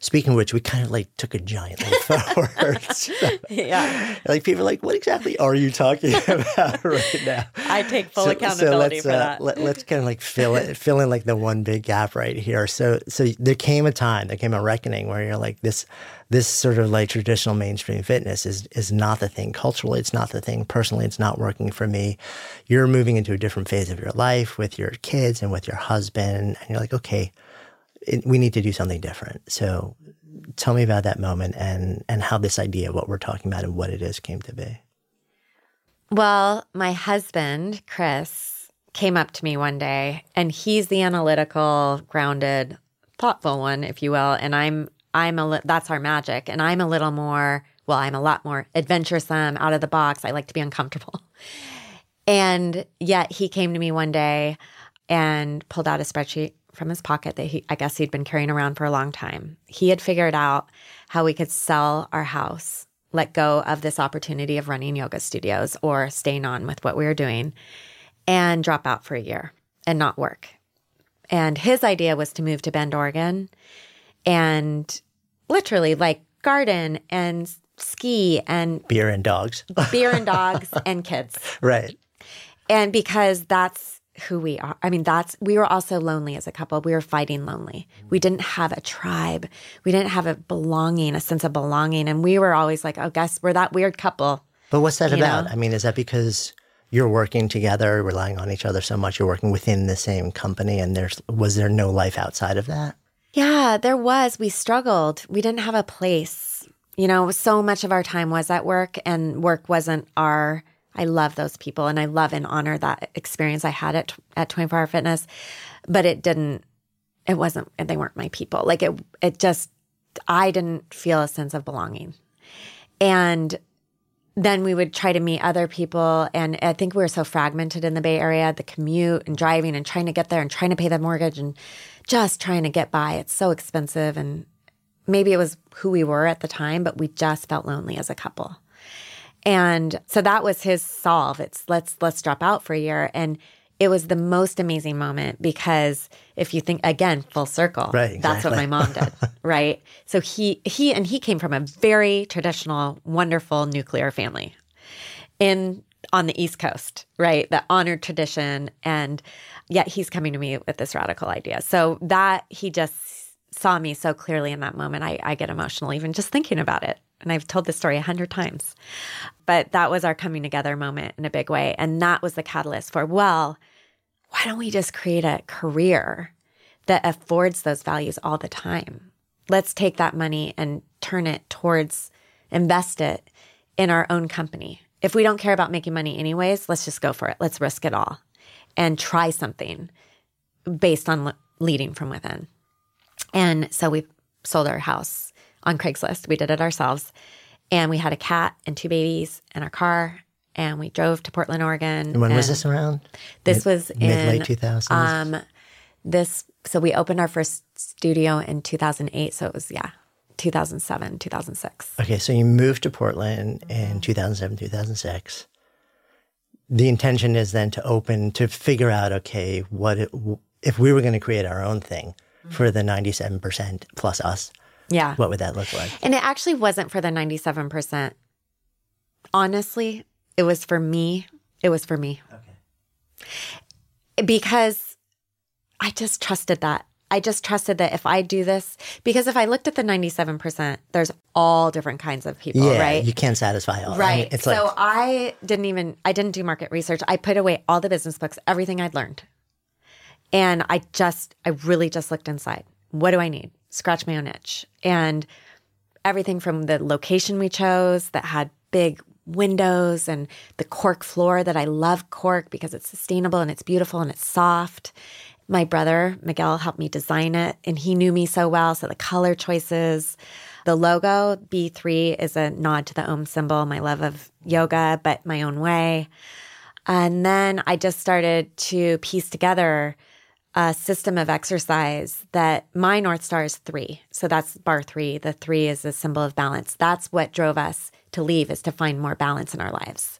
Speaking of which, we kind of like took a giant leap forward. Yeah. like people are like, what exactly are you talking about right now? I take full accountability let's, for uh, that. Let, us kind of like fill it, fill in like the one big gap right here. So, so there came a time, there came a reckoning where you're like, this, this sort of like traditional mainstream fitness is is not the thing culturally. It's not the thing personally. It's not working for me. You're moving into a different phase of your life with your kids and with your husband, and you're like, okay, it, we need to do something different. So, tell me about that moment and and how this idea, what we're talking about, and what it is, came to be. Well, my husband, Chris, came up to me one day and he's the analytical, grounded, thoughtful one, if you will. And I'm, I'm a, li- that's our magic. And I'm a little more, well, I'm a lot more adventuresome, out of the box. I like to be uncomfortable. And yet he came to me one day and pulled out a spreadsheet from his pocket that he, I guess he'd been carrying around for a long time. He had figured out how we could sell our house, let go of this opportunity of running yoga studios or staying on with what we were doing and drop out for a year and not work. And his idea was to move to Bend, Oregon and literally like garden and ski and Beer and dogs, beer and dogs and kids. right? And because that's who we are. I mean, that's, we were also lonely as a couple. We were fighting lonely. We didn't have a tribe. We didn't have a belonging, a sense of belonging. And we were always like, oh, guess we're that weird couple. But what's that You about? know? I mean, is that because you're working together, relying on each other so much, you're working within the same company, and there's was there no life outside of that? Yeah, there was. We struggled. We didn't have a place. You know, so much of our time was at work, and work wasn't our. I love those people, and I love and honor that experience I had at at 24 Hour Fitness, but it didn't. It wasn't. They weren't my people. Like it. It just. I didn't feel a sense of belonging, and then we would try to meet other people. And I think we were so fragmented in the Bay Area, the commute and driving and trying to get there and trying to pay the mortgage and just trying to get by. It's so expensive. And maybe it was who we were at the time, but we just felt lonely as a couple. And so that was his solve. It's let's let's drop out for a year. And it was the most amazing moment because if you think again full circle Right, that's what my mom did right? So he he and he came from a very traditional wonderful nuclear family in on the east coast right? The honored tradition. And yet he's coming to me with this radical idea. So that he just saw me so clearly in that moment. I, I get emotional even just thinking about it and i've told this story a hundred times but that was our coming together moment in a big way. And that was the catalyst for well why don't we just create a career that affords those values all the time? Let's take that money and turn it towards invest it in our own company. If we don't care about making money anyways let's just go for it. Let's risk it all and try something based on le- leading from within. And so we sold our house on Craigslist. We did it ourselves. And we had a cat and two babies and our car. And we drove to Portland, Oregon. And when was this around? This was in Mid late 2000s? Um, this so we opened our first studio in 2008. So it was yeah, 2007, 2006. okay, so you moved to Portland in 2007, 2006. The intention is then to open, to figure out, okay, what it, if we were going to create our own thing for the 97% plus us, Yeah. what would that look like? And it actually wasn't for the 97%. Honestly, it was for me. It was for me. Okay. Because I just trusted that. I just trusted that if I do this, because if I looked at the 97%, there's all different kinds of people, yeah, right? you can't satisfy all. Right. I mean, it's so like, I didn't even I didn't do market research. I put away all the business books, everything I'd learned. And I just I really just looked inside. What do I need? Scratch my own itch. And everything from the location we chose that had big windows and the cork floor that I love cork because it's sustainable and it's beautiful and it's soft. My brother, Miguel, helped me design it and he knew me so well. So the color choices, the logo, B3 is a nod to the Om symbol, my love of yoga, but my own way. And then I just started to piece together a system of exercise that my North Star is three. So that's barre3. The three is a symbol of balance. That's what drove us to leave is to find more balance in our lives.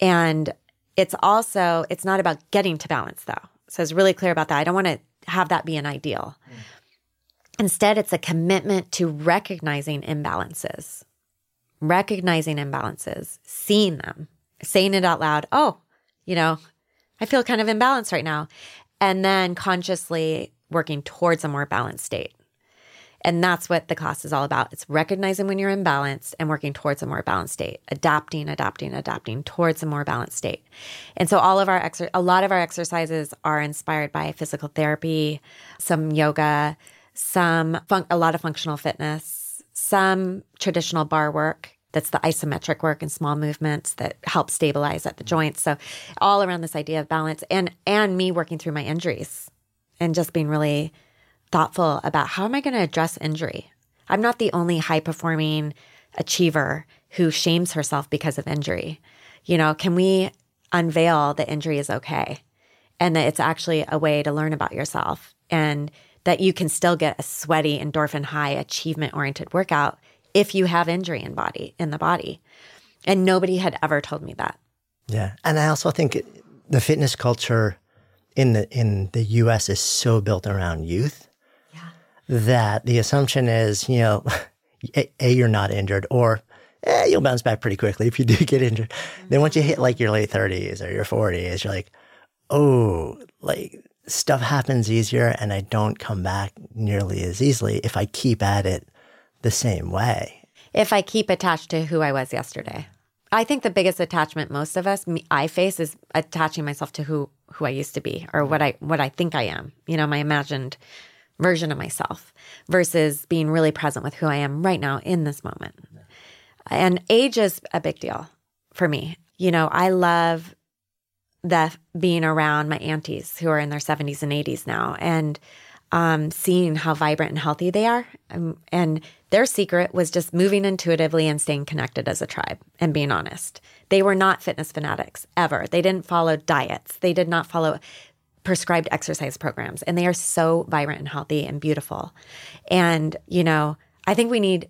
And it's also, it's not about getting to balance though. So it's really clear about that. I don't want to have that be an ideal. Mm. Instead, it's a commitment to recognizing imbalances, recognizing imbalances, seeing them, saying it out loud. Oh, you know, I feel kind of imbalanced right now. And then consciously working towards a more balanced state. And that's what the class is all about. It's recognizing when you're imbalanced and working towards a more balanced state, adapting, adapting, adapting towards a more balanced state. And so all of our exer- a lot of our exercises are inspired by physical therapy, some yoga, some fun- a lot of functional fitness, some traditional bar work. That's the isometric work and small movements that help stabilize at the joints. So all around this idea of balance and and me working through my injuries and just being really thoughtful about how am I going to address injury? I'm not the only high performing achiever who shames herself because of injury. You know, can we unveil that injury is okay and that it's actually a way to learn about yourself and that you can still get a sweaty endorphin high achievement oriented workout if you have injury in body in the body. And nobody had ever told me that. Yeah, and I also think it- the fitness culture in the in the U.S. is so built around youth that the assumption is, you know, a, a you're not injured, or eh, you'll bounce back pretty quickly if you do get injured. Then once you hit like your late thirties or your forties, you're like, oh, like stuff happens easier, and I don't come back nearly as easily if I keep at it the same way. if I keep attached to who I was yesterday. I think the biggest attachment most of us I face is attaching myself to who who I used to be or what I what I think I am. You know, my imagined version of myself versus being really present with who I am right now in this moment. And age is a big deal for me. You know, I love the being around my aunties who are in their 70s and 80s now and um, seeing how vibrant and healthy they are. Um, and their secret was just moving intuitively and staying connected as a tribe and being honest. They were not fitness fanatics ever. They didn't follow diets, they did not follow prescribed exercise programs. And they are so vibrant and healthy and beautiful. And, you know, I think we need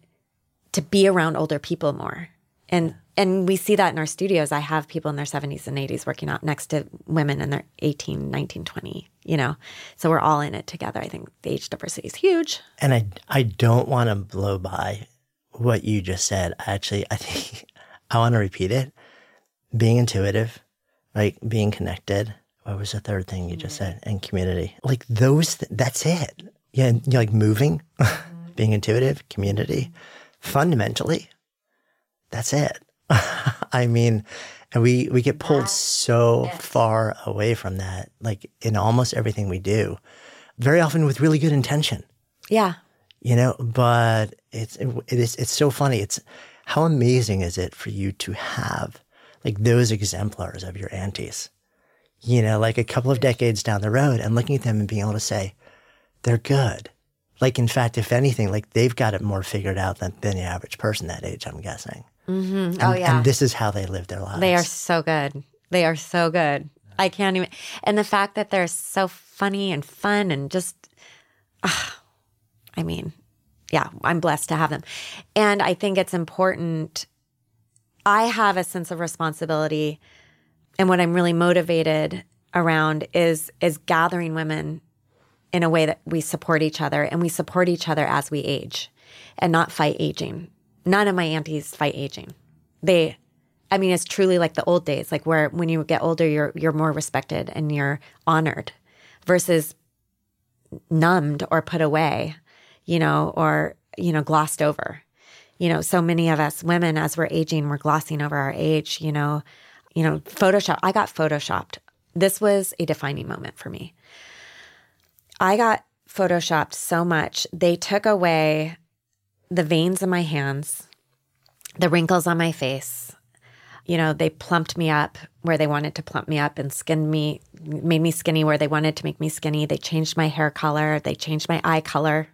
to be around older people more. And and we see that in our studios. I have people in their 70s and 80s working out next to women in their 18, 19, 20, you know. So we're all in it together. I think the age diversity is huge. And I I don't want to blow by what you just said. Actually, I think I want to repeat it. Being intuitive, like being connected. What was the third thing you just said? And community. Like those, th- that's it. Yeah, you're like moving, being intuitive, community. Fundamentally, that's it. I mean, and we we get pulled so far away from that, like in almost everything we do, very often with really good intention. Yeah. you know but it's it is it's so funny. It's how amazing is it for you to have like those exemplars of your aunties? You know like a couple of decades down the road and looking at them and being able to say they're good. Like in fact if anything like they've got it more figured out than, than the average person that age i'm guessing Mm, and, oh yeah. and this is how they live their lives They are so good. They are so good. I can't even. And the fact that they're so funny and fun and just, ah, I mean, yeah, I'm blessed to have them. And I think it's important. I have a sense of responsibility, and what I'm really motivated around is is gathering women in a way that we support each other and we support each other as we age, and not fight aging. None of my aunties fight aging. They I mean, it's truly like the old days, like where when you get older, you're you're more respected and you're honored, versus numbed or put away, you know, or you know, glossed over. You know, so many of us women, as we're aging, we're glossing over our age. You know, you know, Photoshop. I got photoshopped. This was a defining moment for me. I got photoshopped so much they took away the veins in my hands, the wrinkles on my face, you know, they plumped me up where they wanted to plump me up and skinned me, made me skinny where they wanted to make me skinny. They changed my hair color. They changed my eye color.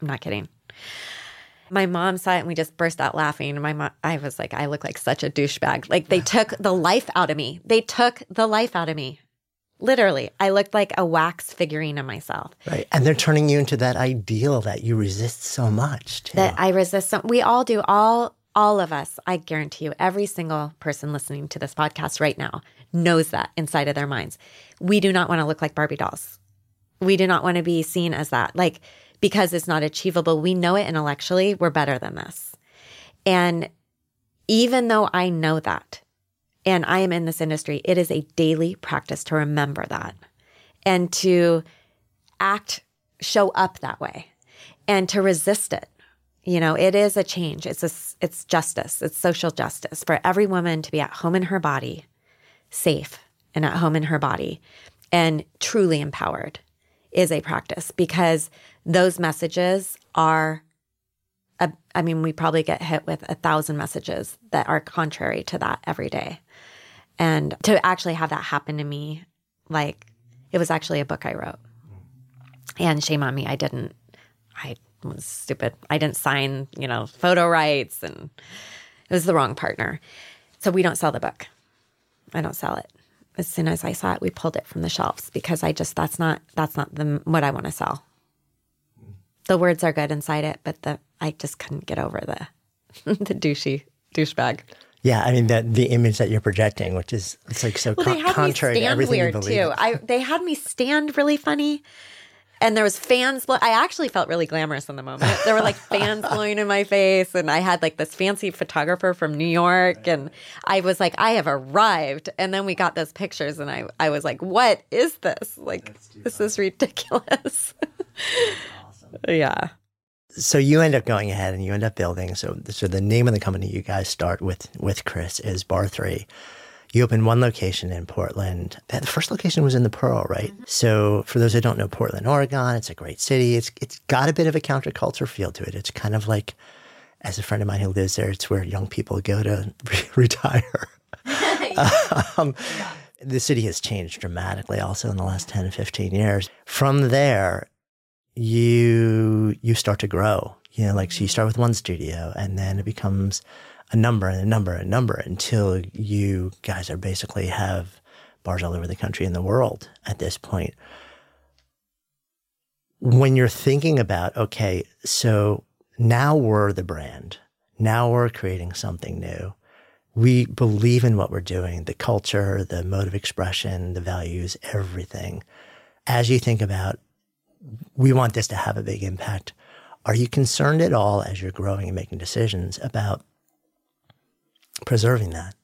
I'm not kidding. My mom saw it and we just burst out laughing. My mom, I was like, I look like such a douchebag. Like they took the life out of me. They took the life out of me. Literally, I looked like a wax figurine of myself. right and they're turning you into that ideal that you resist so much too. that I resist. Some, we all do. All all of us. I guarantee you, every single person listening to this podcast right now knows that inside of their minds. We do not want to look like Barbie dolls. We do not want to be seen as that. Like because it's not achievable. We know it intellectually. We're better than this. And even though I know that, and I am in this industry, it is a daily practice to remember that and to act, show up that way and to resist it. You know, it is a change. It's a, it's justice. It's social justice for every woman to be at home in her body, safe and at home in her body and truly empowered is a practice because those messages are I mean, we probably get hit with a thousand messages that are contrary to that every day. And to actually have that happen to me, like it was actually a book I wrote. And shame on me, I didn't, I was stupid. I didn't sign, you know, photo rights and it was the wrong partner. So we don't sell the book. I don't sell it. As soon as I saw it, we pulled it from the shelves because I just, that's not, that's not the, what I want to sell. The words are good inside it, but the, I just couldn't get over the, the douchey douchebag. Yeah i mean that the image that you're projecting which is it's like so Well, con- they had contrary me to stand everything weird you believe too. I they had me stand really funny, and there was fans. Blow- I actually felt really glamorous in the moment. There were like fans blowing in my face, and I had like this fancy photographer from New York, and I was like, I have arrived. And then we got those pictures, and I I was like, what is this? Like, this is ridiculous. yeah. So you end up going ahead and you end up building. So, so the name of the company you guys start with with Chris is barre3. You open one location in Portland. The first location was in the Pearl, right? So, for those who don't know Portland, Oregon, it's a great city. It's it's got a bit of a counterculture feel to it. It's kind of like, as a friend of mine who lives there, it's where young people go to retire. um, the city has changed dramatically also in the last 10 15 years. From there, you you start to grow. You know, like so you start with one studio and then it becomes a number and a number and a number until you guys are basically have bars all over the country and the world at this point. When you're thinking about, okay, so now we're the brand. Now we're creating something new. We believe in what we're doing, the culture, the mode of expression, the values, everything. As you think about, we want this to have a big impact. Are you concerned at all as you're growing and making decisions about preserving that,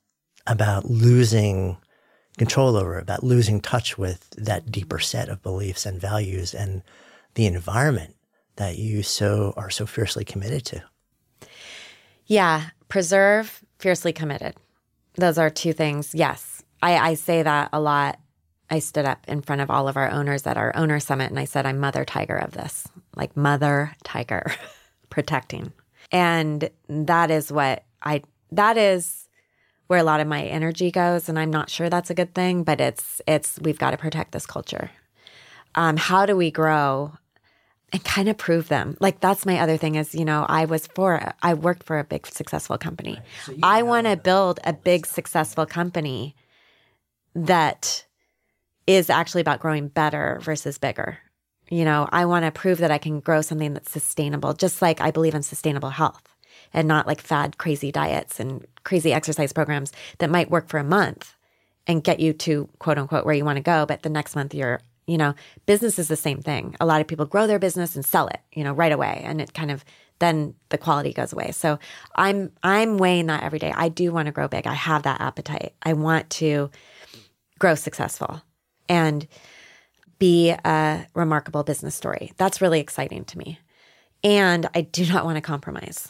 about losing control over, about losing touch with that deeper set of beliefs and values and the environment that you so are so fiercely committed to? Yeah, preserve, fiercely committed. Those are two things. Yes, I, I say that a lot. I stood up in front of all of our owners at our owner summit and I said, I'm mother tiger of this, like mother tiger, protecting. And that is what I, that is where a lot of my energy goes. And I'm not sure that's a good thing, but it's, it's, we've got to protect this culture. Um, how do we grow and kind of prove them. Like that's my other thing is, you know, I was for I worked for a big successful company. So I want to build a big successful company that is actually about growing better versus bigger. You know, I want to prove that I can grow something that's sustainable, just like I believe in sustainable health and not like fad crazy diets and crazy exercise programs that might work for a month and get you to quote unquote where you want to go, but the next month you're you know, business is the same thing. A lot of people grow their business and sell it, you know, right away. And it kind of then the quality goes away. So I'm I'm weighing that every day. I do want to grow big. I have that appetite. I want to grow successful and be a remarkable business story. That's really exciting to me. And I do not want to compromise.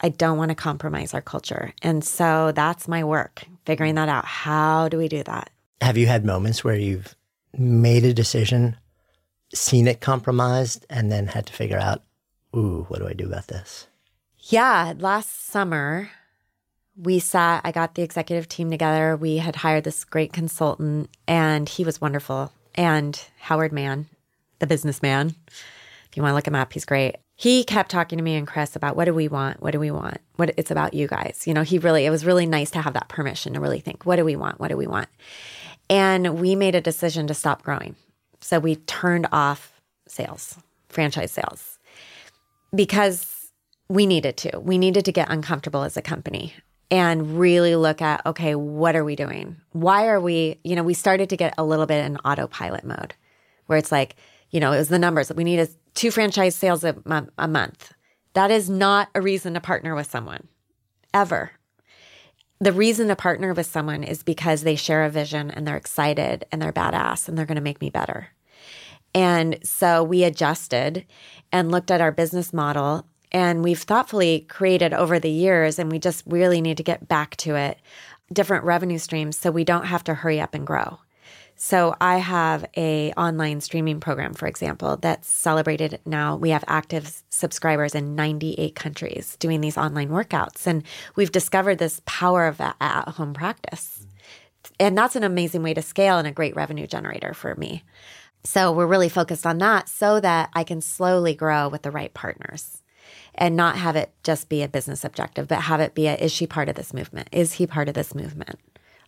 I don't want to compromise our culture. And so that's my work, figuring that out. How do we do that? Have you had moments where you've made a decision, seen it compromised, and then had to figure out, ooh, what do I do about this? Yeah. Last summer, we sat, I got the executive team together. We had hired this great consultant, and he was wonderful. And Howard Mann, the businessman, if you want to look him up, he's great. He kept talking to me and Chris about what do we want? What do we want? What it's about you guys. You know, he really, it was really nice to have that permission to really think, what do we want? What do we want? And we made a decision to stop growing. So we turned off sales, franchise sales, because we needed to. We needed to get uncomfortable as a company and really look at okay, what are we doing? Why are we, you know, we started to get a little bit in autopilot mode where it's like, you know, it was the numbers that we need two franchise sales a, a month. That is not a reason to partner with someone ever the reason to partner with someone is because they share a vision and they're excited and they're badass and they're going to make me better. And so we adjusted and looked at our business model and we've thoughtfully created over the years and we just really need to get back to it different revenue streams so we don't have to hurry up and grow. So I have a online streaming program, for example, that's celebrated now. We have active subscribers in 98 countries doing these online workouts. And we've discovered this power of at home practice. And that's an amazing way to scale and a great revenue generator for me. So we're really focused on that so that I can slowly grow with the right partners and not have it just be a business objective, but have it be a is she part of this movement? Is he part of this movement?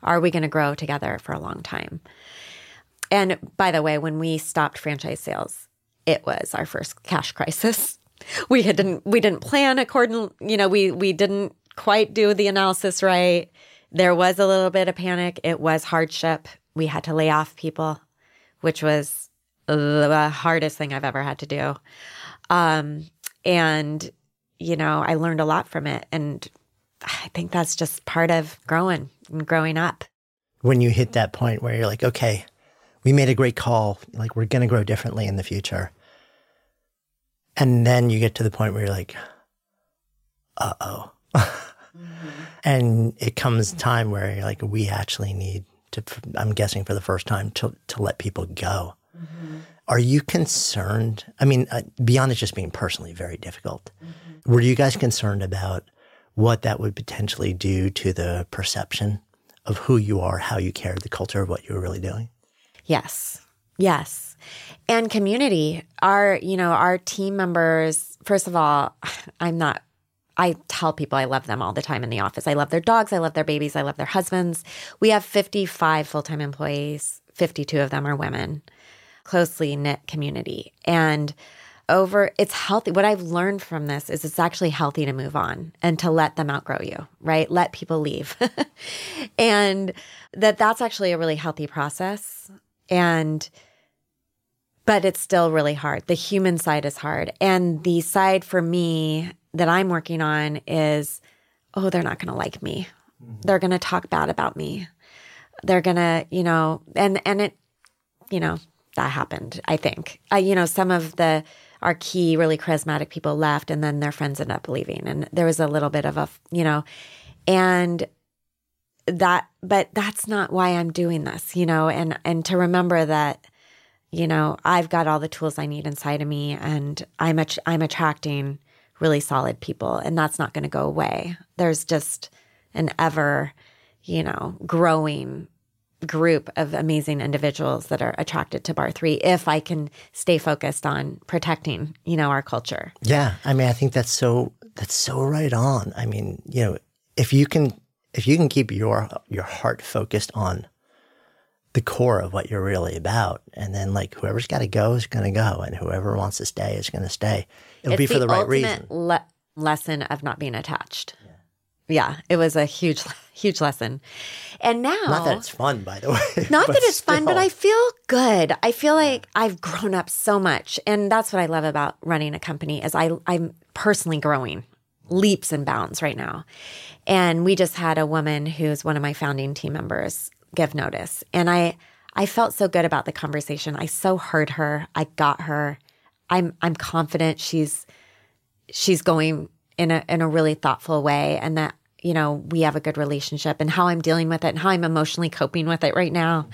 Are we going to grow together for a long time? And by the way, when we stopped franchise sales, it was our first cash crisis. We had didn't we didn't plan according, you know, we we didn't quite do the analysis right. There was a little bit of panic. It was hardship. We had to lay off people, which was the hardest thing I've ever had to do. Um, and you know, I learned a lot from it and I think that's just part of growing and growing up. When you hit that point where you're like, okay, we made a great call. Like, we're going to grow differently in the future. And then you get to the point where you're like, uh oh. mm-hmm. And it comes time where you're like, we actually need to, I'm guessing for the first time, to, to let people go. Mm-hmm. Are you concerned? I mean, uh, beyond it just being personally very difficult, mm-hmm. were you guys concerned about what that would potentially do to the perception of who you are, how you care, the culture of what you were really doing? Yes. Yes. And community, our, you know, our team members, first of all, I'm not I tell people I love them all the time in the office. I love their dogs, I love their babies, I love their husbands. We have 55 full-time employees. 52 of them are women. Closely knit community. And over it's healthy. What i've learned from this is it's actually healthy to move on and to let them outgrow you right? Let people leave. And that that's actually a really healthy process. And but it's still really hard. The human side is hard. And the side for me that i'm working on is oh they're not going to like me. Mm-hmm. They're going to talk bad about me. They're going to you know and and it you know that happened i think. Uh, you know some of the our key really charismatic people left and then their friends ended up leaving. And there was a little bit of a you know and that but that's not why i'm doing this you know? And and to remember that you know i've got all the tools i need inside of me and i'm I'm attracting really solid people and that's not going to go away. There's just an ever you know growing group of amazing individuals that are attracted to barre3 if i can stay focused on protecting you know our culture Yeah, I mean, I think that's so that's so right on. I mean, you know, if you can if you can keep your your heart focused on the core of what you're really about, and then like whoever's got to go is going to go, and whoever wants to stay is going to stay. It'll be for the, right reason. le- lesson of not being attached yeah. it was a huge huge lesson and now Not that it's fun, by the way. Not that it's fun, but. I feel good. I feel like I've grown up so much, and that's what I love about running a company. Is I I'm personally growing leaps and bounds right now, and we just had a woman who's one of my founding team members give notice, and I I felt so good about the conversation. I so heard her. I got her. I'm I'm confident she's she's going in a in a really thoughtful way and that you know we have a good relationship and how i'm dealing with it and how i'm emotionally coping with it right now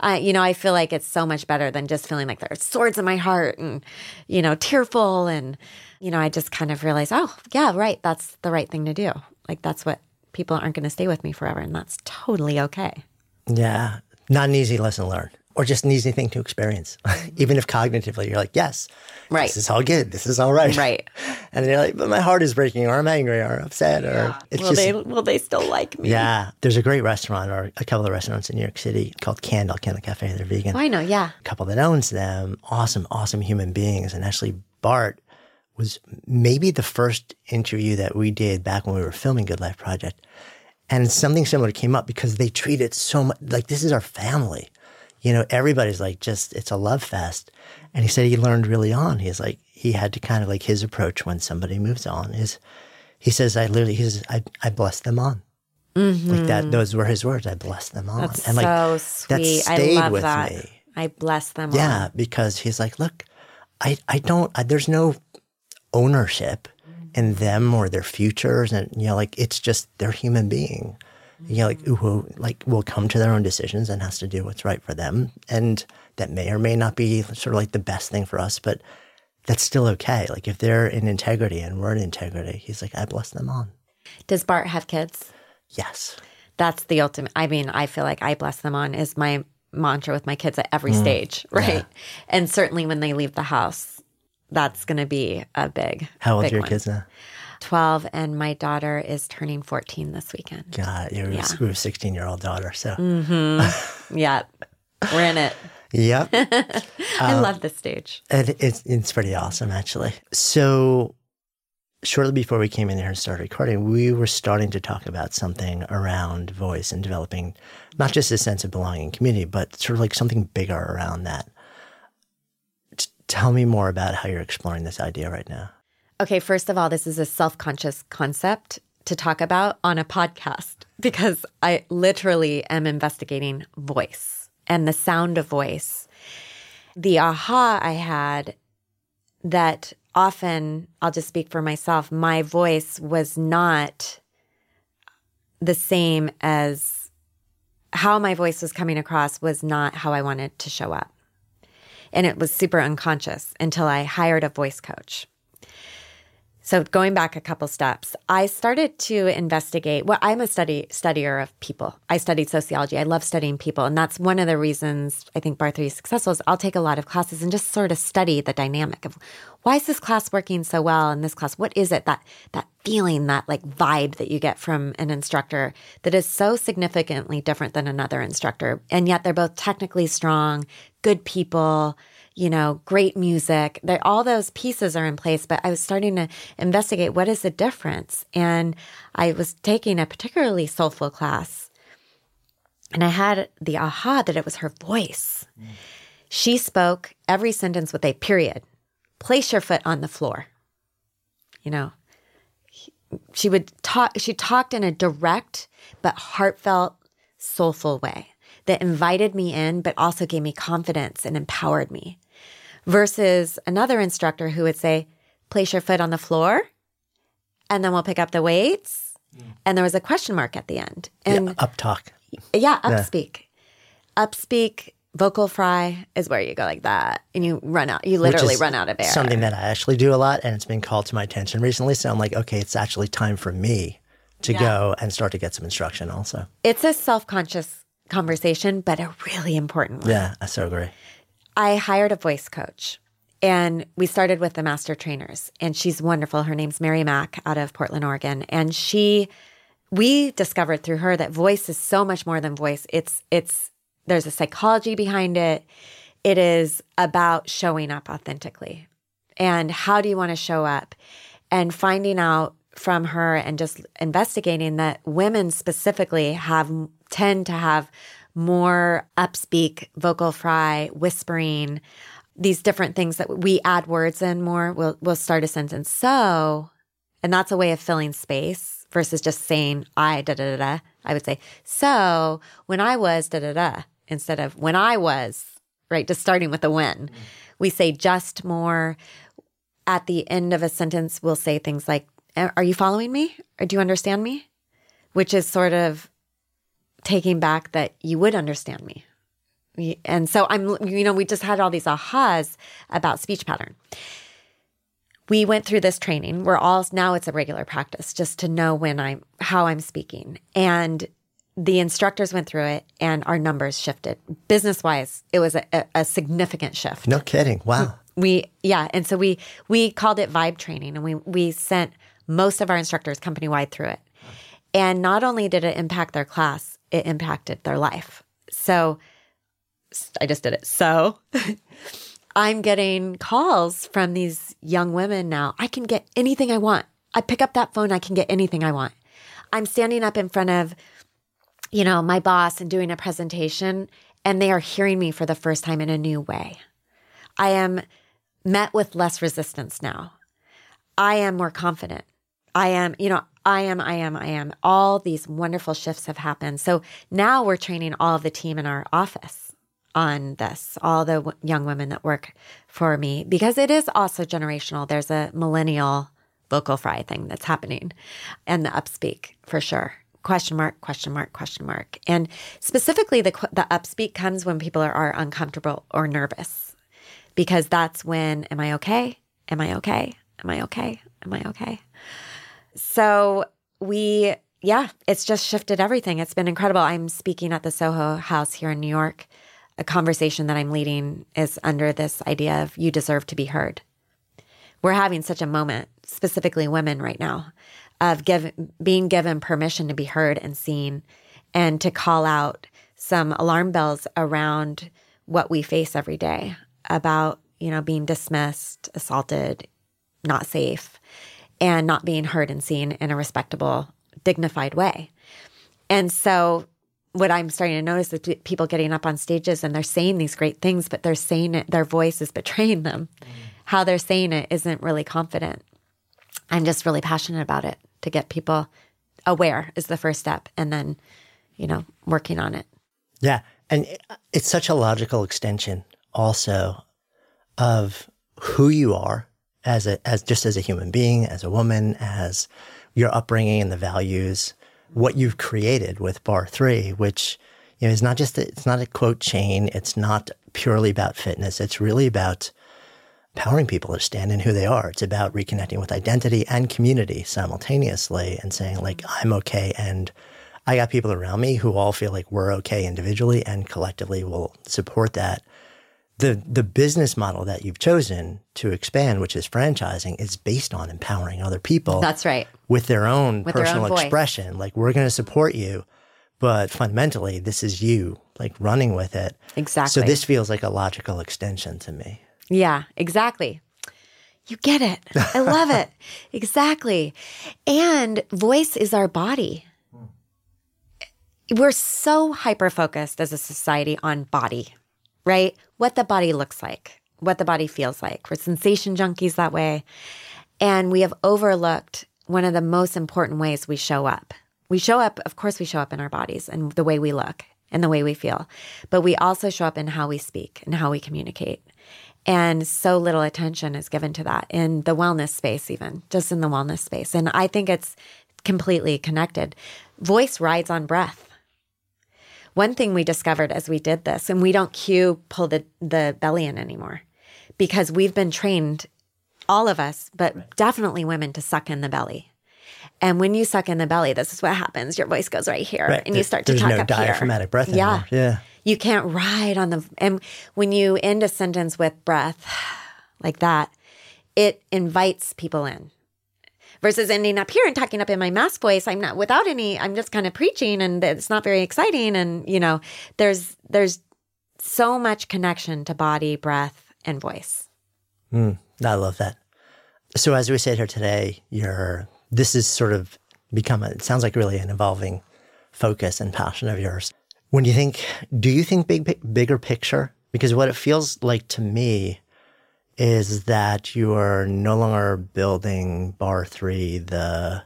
uh, you know i feel like it's so much better than just feeling like there's swords in my heart and you know tearful and you know i just kind of realized oh yeah right that's the right thing to do. Like that's what people aren't going to stay with me forever and that's totally okay. Yeah, not an easy lesson learned, or just an easy thing to experience. Even if cognitively you're like, yes, Right. this is all good, this is all right, Right. And then you're like, but my heart is breaking, or I'm angry, or upset, or it's will just they will they still like me yeah. There's a great restaurant, or a couple of restaurants in New York City called Candle Candle Cafe. They're vegan. oh, i know yeah A couple that owns them, awesome, awesome human beings, and actually Bart was maybe the first interview that we did back when we were filming Good Life Project. And something similar came up because they treat it so much like this is our family. You know, everybody's like just, it's a love fest. And he said he learned really on. He's like, he had to kind of like his approach when somebody moves on is, he says, I literally, he says, I, I bless them on. Like that, those were his words. I bless them on. Mm-hmm. that's and like, so that sweet i stayed love with that me. i bless them Yeah, because he's like, look, I, I don't, I, there's no ownership in them or their futures. And, you know, like, it's just they're human being, you know, like, who, like, will come to their own decisions and has to do what's right for them. And that may or may not be sort of like the best thing for us, but that's still okay. Like, if they're in integrity and we're in integrity, he's like, I bless them on. does bart have kids Yes. that's the ultimate i mean i feel like i bless them on is my mantra with my kids at every Mm. stage right and certainly when they leave the house that's going to be a big How old big are your one. kids now? 12 and my daughter is turning 14 this weekend God, you're Yeah. a 16 year old daughter. So, mm-hmm. yeah we're in it yep. i uh, love this stage It, it's it's pretty awesome, actually. So, shortly before we came in here and started recording, we were starting to talk about something around voice and developing not just a sense of belonging and community, but sort of like something bigger around that. T- tell me more about how you're exploring this idea right now. Okay, first of all, this is a self conscious concept to talk about on a podcast because I literally am investigating voice and the sound of voice. The aha I had that often, I'll just speak for myself, my voice was not the same as how my voice was coming across was not how I wanted to show up. And it was super unconscious until I hired a voice coach. So going back a couple steps, I started to investigate. Well, I'm a study studier of people. I studied sociology. I love studying people, and that's one of the reasons I think barre3 is successful. Is I'll take a lot of classes and just sort of study the dynamic of why is this class working so well in this class. What is it that that feeling, that like vibe that you get from an instructor that is so significantly different than another instructor, and yet they're both technically strong, good people you know, great music. All those pieces are in place, but I was starting to investigate what is the difference. And I was taking a particularly soulful class, and I had the aha that it was her voice. Mm. She spoke every sentence with a period. Place your foot on the floor. You know, she would talk, she talked in a direct but heartfelt, soulful way that invited me in, but also gave me confidence and empowered me versus another instructor who would say, place your foot on the floor and then we'll pick up the weights. Mm. And there was a question mark at the end. And yeah, up talk. Yeah, up speak. Up speak, vocal fry is where you go like that and you run out. You literally run out of air. Something that I actually do a lot and it's been called to my attention recently. So I'm like, okay, it's actually time for me to yeah. go and start to get some instruction also. It's a self conscious conversation, but a really important one. Yeah, I so agree. I hired a voice coach and we started with the master trainers and she's wonderful. Her name's Mary Mack out of Portland, Oregon. And she we discovered through her that voice is so much more than voice. It's it's there's a psychology behind it. It is about showing up authentically. And how do you want to show up? And finding out from her and just investigating that women specifically have tend to have more upspeak, vocal fry, whispering, these different things that we add words in more. We'll, we'll start a sentence. So, and that's a way of filling space versus just saying I da da da da. I would say, so when I was da da da instead of when I was, right? Just starting with a when. Mm-hmm. We say just more. At the end of a sentence, we'll say things like, Are you following me? Or do you understand me? Which is sort of taking back that you would understand me. And so I'm, you know, we just had all these ahas about speech pattern. We went through this training. We're all now it's a regular practice just to know when I'm how I'm speaking. And the instructors went through it and our numbers shifted. Business wise, it was a, a, significant shift. No kidding. Wow. Mm-hmm. We yeah, and so we we called it vibe training and we we sent most of our instructors company wide through it. And not only did it impact their class, it impacted their life. So I just did it. So I'm getting calls from these young women now. I can get anything I want. I pick up that phone, I can get anything I want. I'm standing up in front of, you know, my boss and doing a presentation, and they are hearing me for the first time in a new way. I am met with less resistance now. I am more confident. I am, you know, I am, I am, I am. All these wonderful shifts have happened. So now we're training all of the team in our office on this, all the w- young women that work for me, because it is also generational. There's a millennial vocal fry thing that's happening and the upspeak for sure. Question mark, question mark, question mark. And specifically, the, the upspeak comes when people are, are uncomfortable or nervous, because that's when, am I okay? Am I okay? Am I okay? Am I okay? So we, yeah, it's just shifted everything. It's been incredible. I'm speaking at the Soho House here in New York. A conversation that I'm leading is under this idea of you deserve to be heard. We're having such a moment, specifically women right now, of give, being given permission to be heard and seen and to call out some alarm bells around what we face every day about, you know, being dismissed, assaulted, not safe and not being heard and seen in a respectable, dignified way. And so what I'm starting to notice is people getting up on stages and they're saying these great things, but they're saying it, their voice is betraying them. Mm. How they're saying it isn't really confident. I'm just really passionate about it to get people aware is the first step and then, you know, working on it. Yeah. And it's such a logical extension also of who you are as a as just as a human being, as a woman, as your upbringing and the values, what you've created with barre3, which you know is not just a, it's not a quote chain. It's not purely about fitness. It's really about empowering people to stand in who they are. It's about reconnecting with identity and community simultaneously and saying like I'm okay and I got people around me who all feel like we're okay individually and collectively will support that the the business model that you've chosen to expand, which is franchising, is based on empowering other people. That's right. With their own with personal their own expression. Like we're going to support you, but fundamentally, this is you like running with it. Exactly. So this feels like a logical extension to me. Yeah, exactly. You get it. I love it. Exactly. And voice is our body. We're so hyper focused as a society on body, right? What the body looks like, what the body feels like. We're sensation junkies that way. And we have overlooked one of the most important ways we show up. We show up, of course, we show up in our bodies and the way we look and the way we feel, but we also show up in how we speak and how we communicate. And so little attention is given to that in the wellness space, even just in the wellness space. And I think it's completely connected. Voice rides on breath. One thing we discovered as we did this, and we don't cue pull the, the belly in anymore because we've been trained, all of us, but right. definitely women, to suck in the belly. And when you suck in the belly, this is what happens. Your voice goes right here, right. and you start to talk no up diaphragmatic here. breath anymore. Yeah, yeah. You can't ride on the. And when you end a sentence with breath like that, it invites people in versus ending up here and talking up in my mass voice i'm not without any i'm just kind of preaching and it's not very exciting and you know there's there's so much connection to body breath and voice. Mm, i love that. So as we sit here today you're this is sort of become a, it sounds like really an evolving focus and passion of yours. When you think do you think big bigger picture? Because what it feels like to me is that you are no longer building barre3, the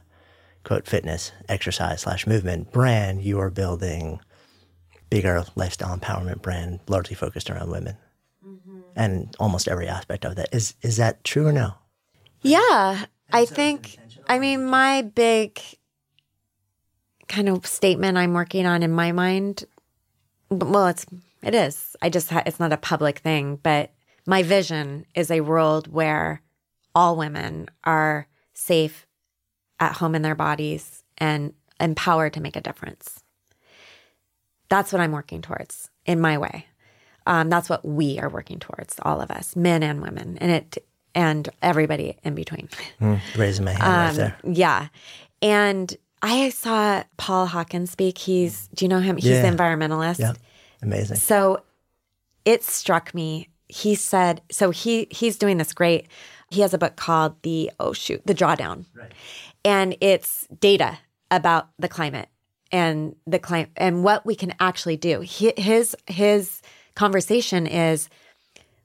quote fitness, exercise slash movement brand. You are building bigger lifestyle empowerment brand, largely focused around women, mm-hmm. and almost every aspect of that. Is is that true or no? Yeah, I think. I mean, my big kind of statement I'm working on in my mind. Well, it's it is. I just it's not a public thing, but my vision is a world where all women are safe at home in their bodies and empowered to make a difference. That's what I'm working towards in my way. Um, that's what we are working towards, all of us, men and women, and it and everybody in between. Mm, raising my hand um, right there. Yeah, and I saw Paul Hawkins speak. He's do you know him? He's yeah. the environmentalist. Yeah, amazing. So it struck me he said so he he's doing this great he has a book called the oh shoot the drawdown. Right. and it's data about the climate and the climate and what we can actually do. His his conversation is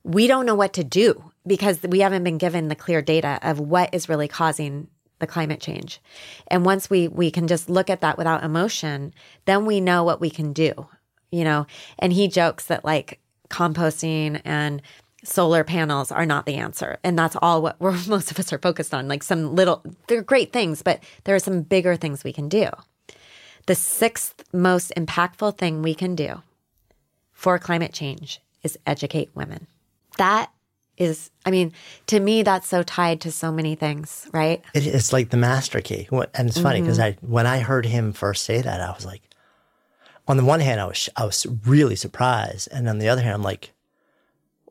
we don't know what to do because we haven't been given the clear data of what is really causing the climate change. And once we we can just look at that without emotion then we know what we can do you know? And he jokes that like composting and solar panels are not the answer. And that's all what we're, most of us are focused on. Like some little, they're great things, but there are some bigger things we can do. The sixth most impactful thing we can do for climate change is educate women. That is, I mean, to me, that's so tied to so many things, right? It, it's like the master key. And it's funny because mm-hmm. I, when I heard him first say that, I was like, on the one hand, I was I was really surprised, and on the other hand, I'm like,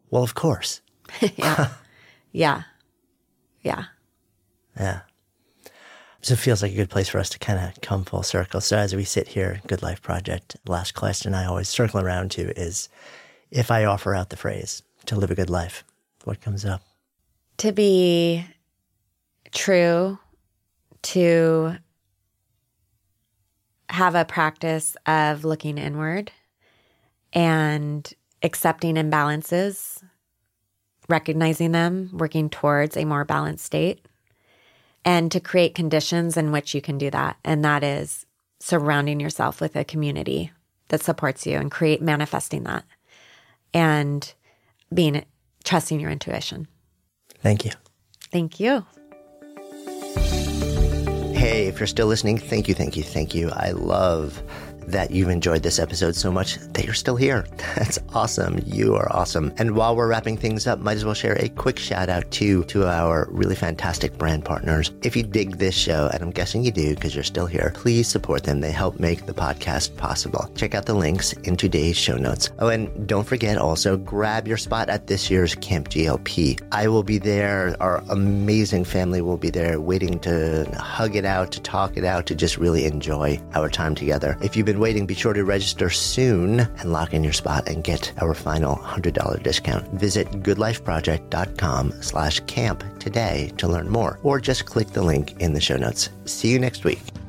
well, of course. yeah, yeah, yeah, yeah. So it feels like a good place for us to kind of come full circle. So as we sit here, Good Life Project, last question I always circle around to is, if I offer out the phrase to live a good life, what comes up? To be true to have a practice of looking inward and accepting imbalances, recognizing them, working towards a more balanced state, and to create conditions in which you can do that. And that is surrounding yourself with a community that supports you and create manifesting that and being trusting your intuition. Thank you. Thank you. Hey, if you're still listening, thank you, thank you, thank you. I love that you've enjoyed this episode so much that you're still here. That's awesome. You are awesome. And while we're wrapping things up, might as well share a quick shout out to to our really fantastic brand partners. If you dig this show, and I'm guessing you do because you're still here, please support them. They help make the podcast possible. Check out the links in today's show notes. Oh, and don't forget also grab your spot at this year's Camp GLP. I will be there. Our amazing family will be there waiting to hug it out, to talk it out, to just really enjoy our time together. If you've been been waiting, be sure to register soon and lock in your spot and get our final $100 discount. Visit goodlifeproject.com slash camp today to learn more, or just click the link in the show notes. See you next week.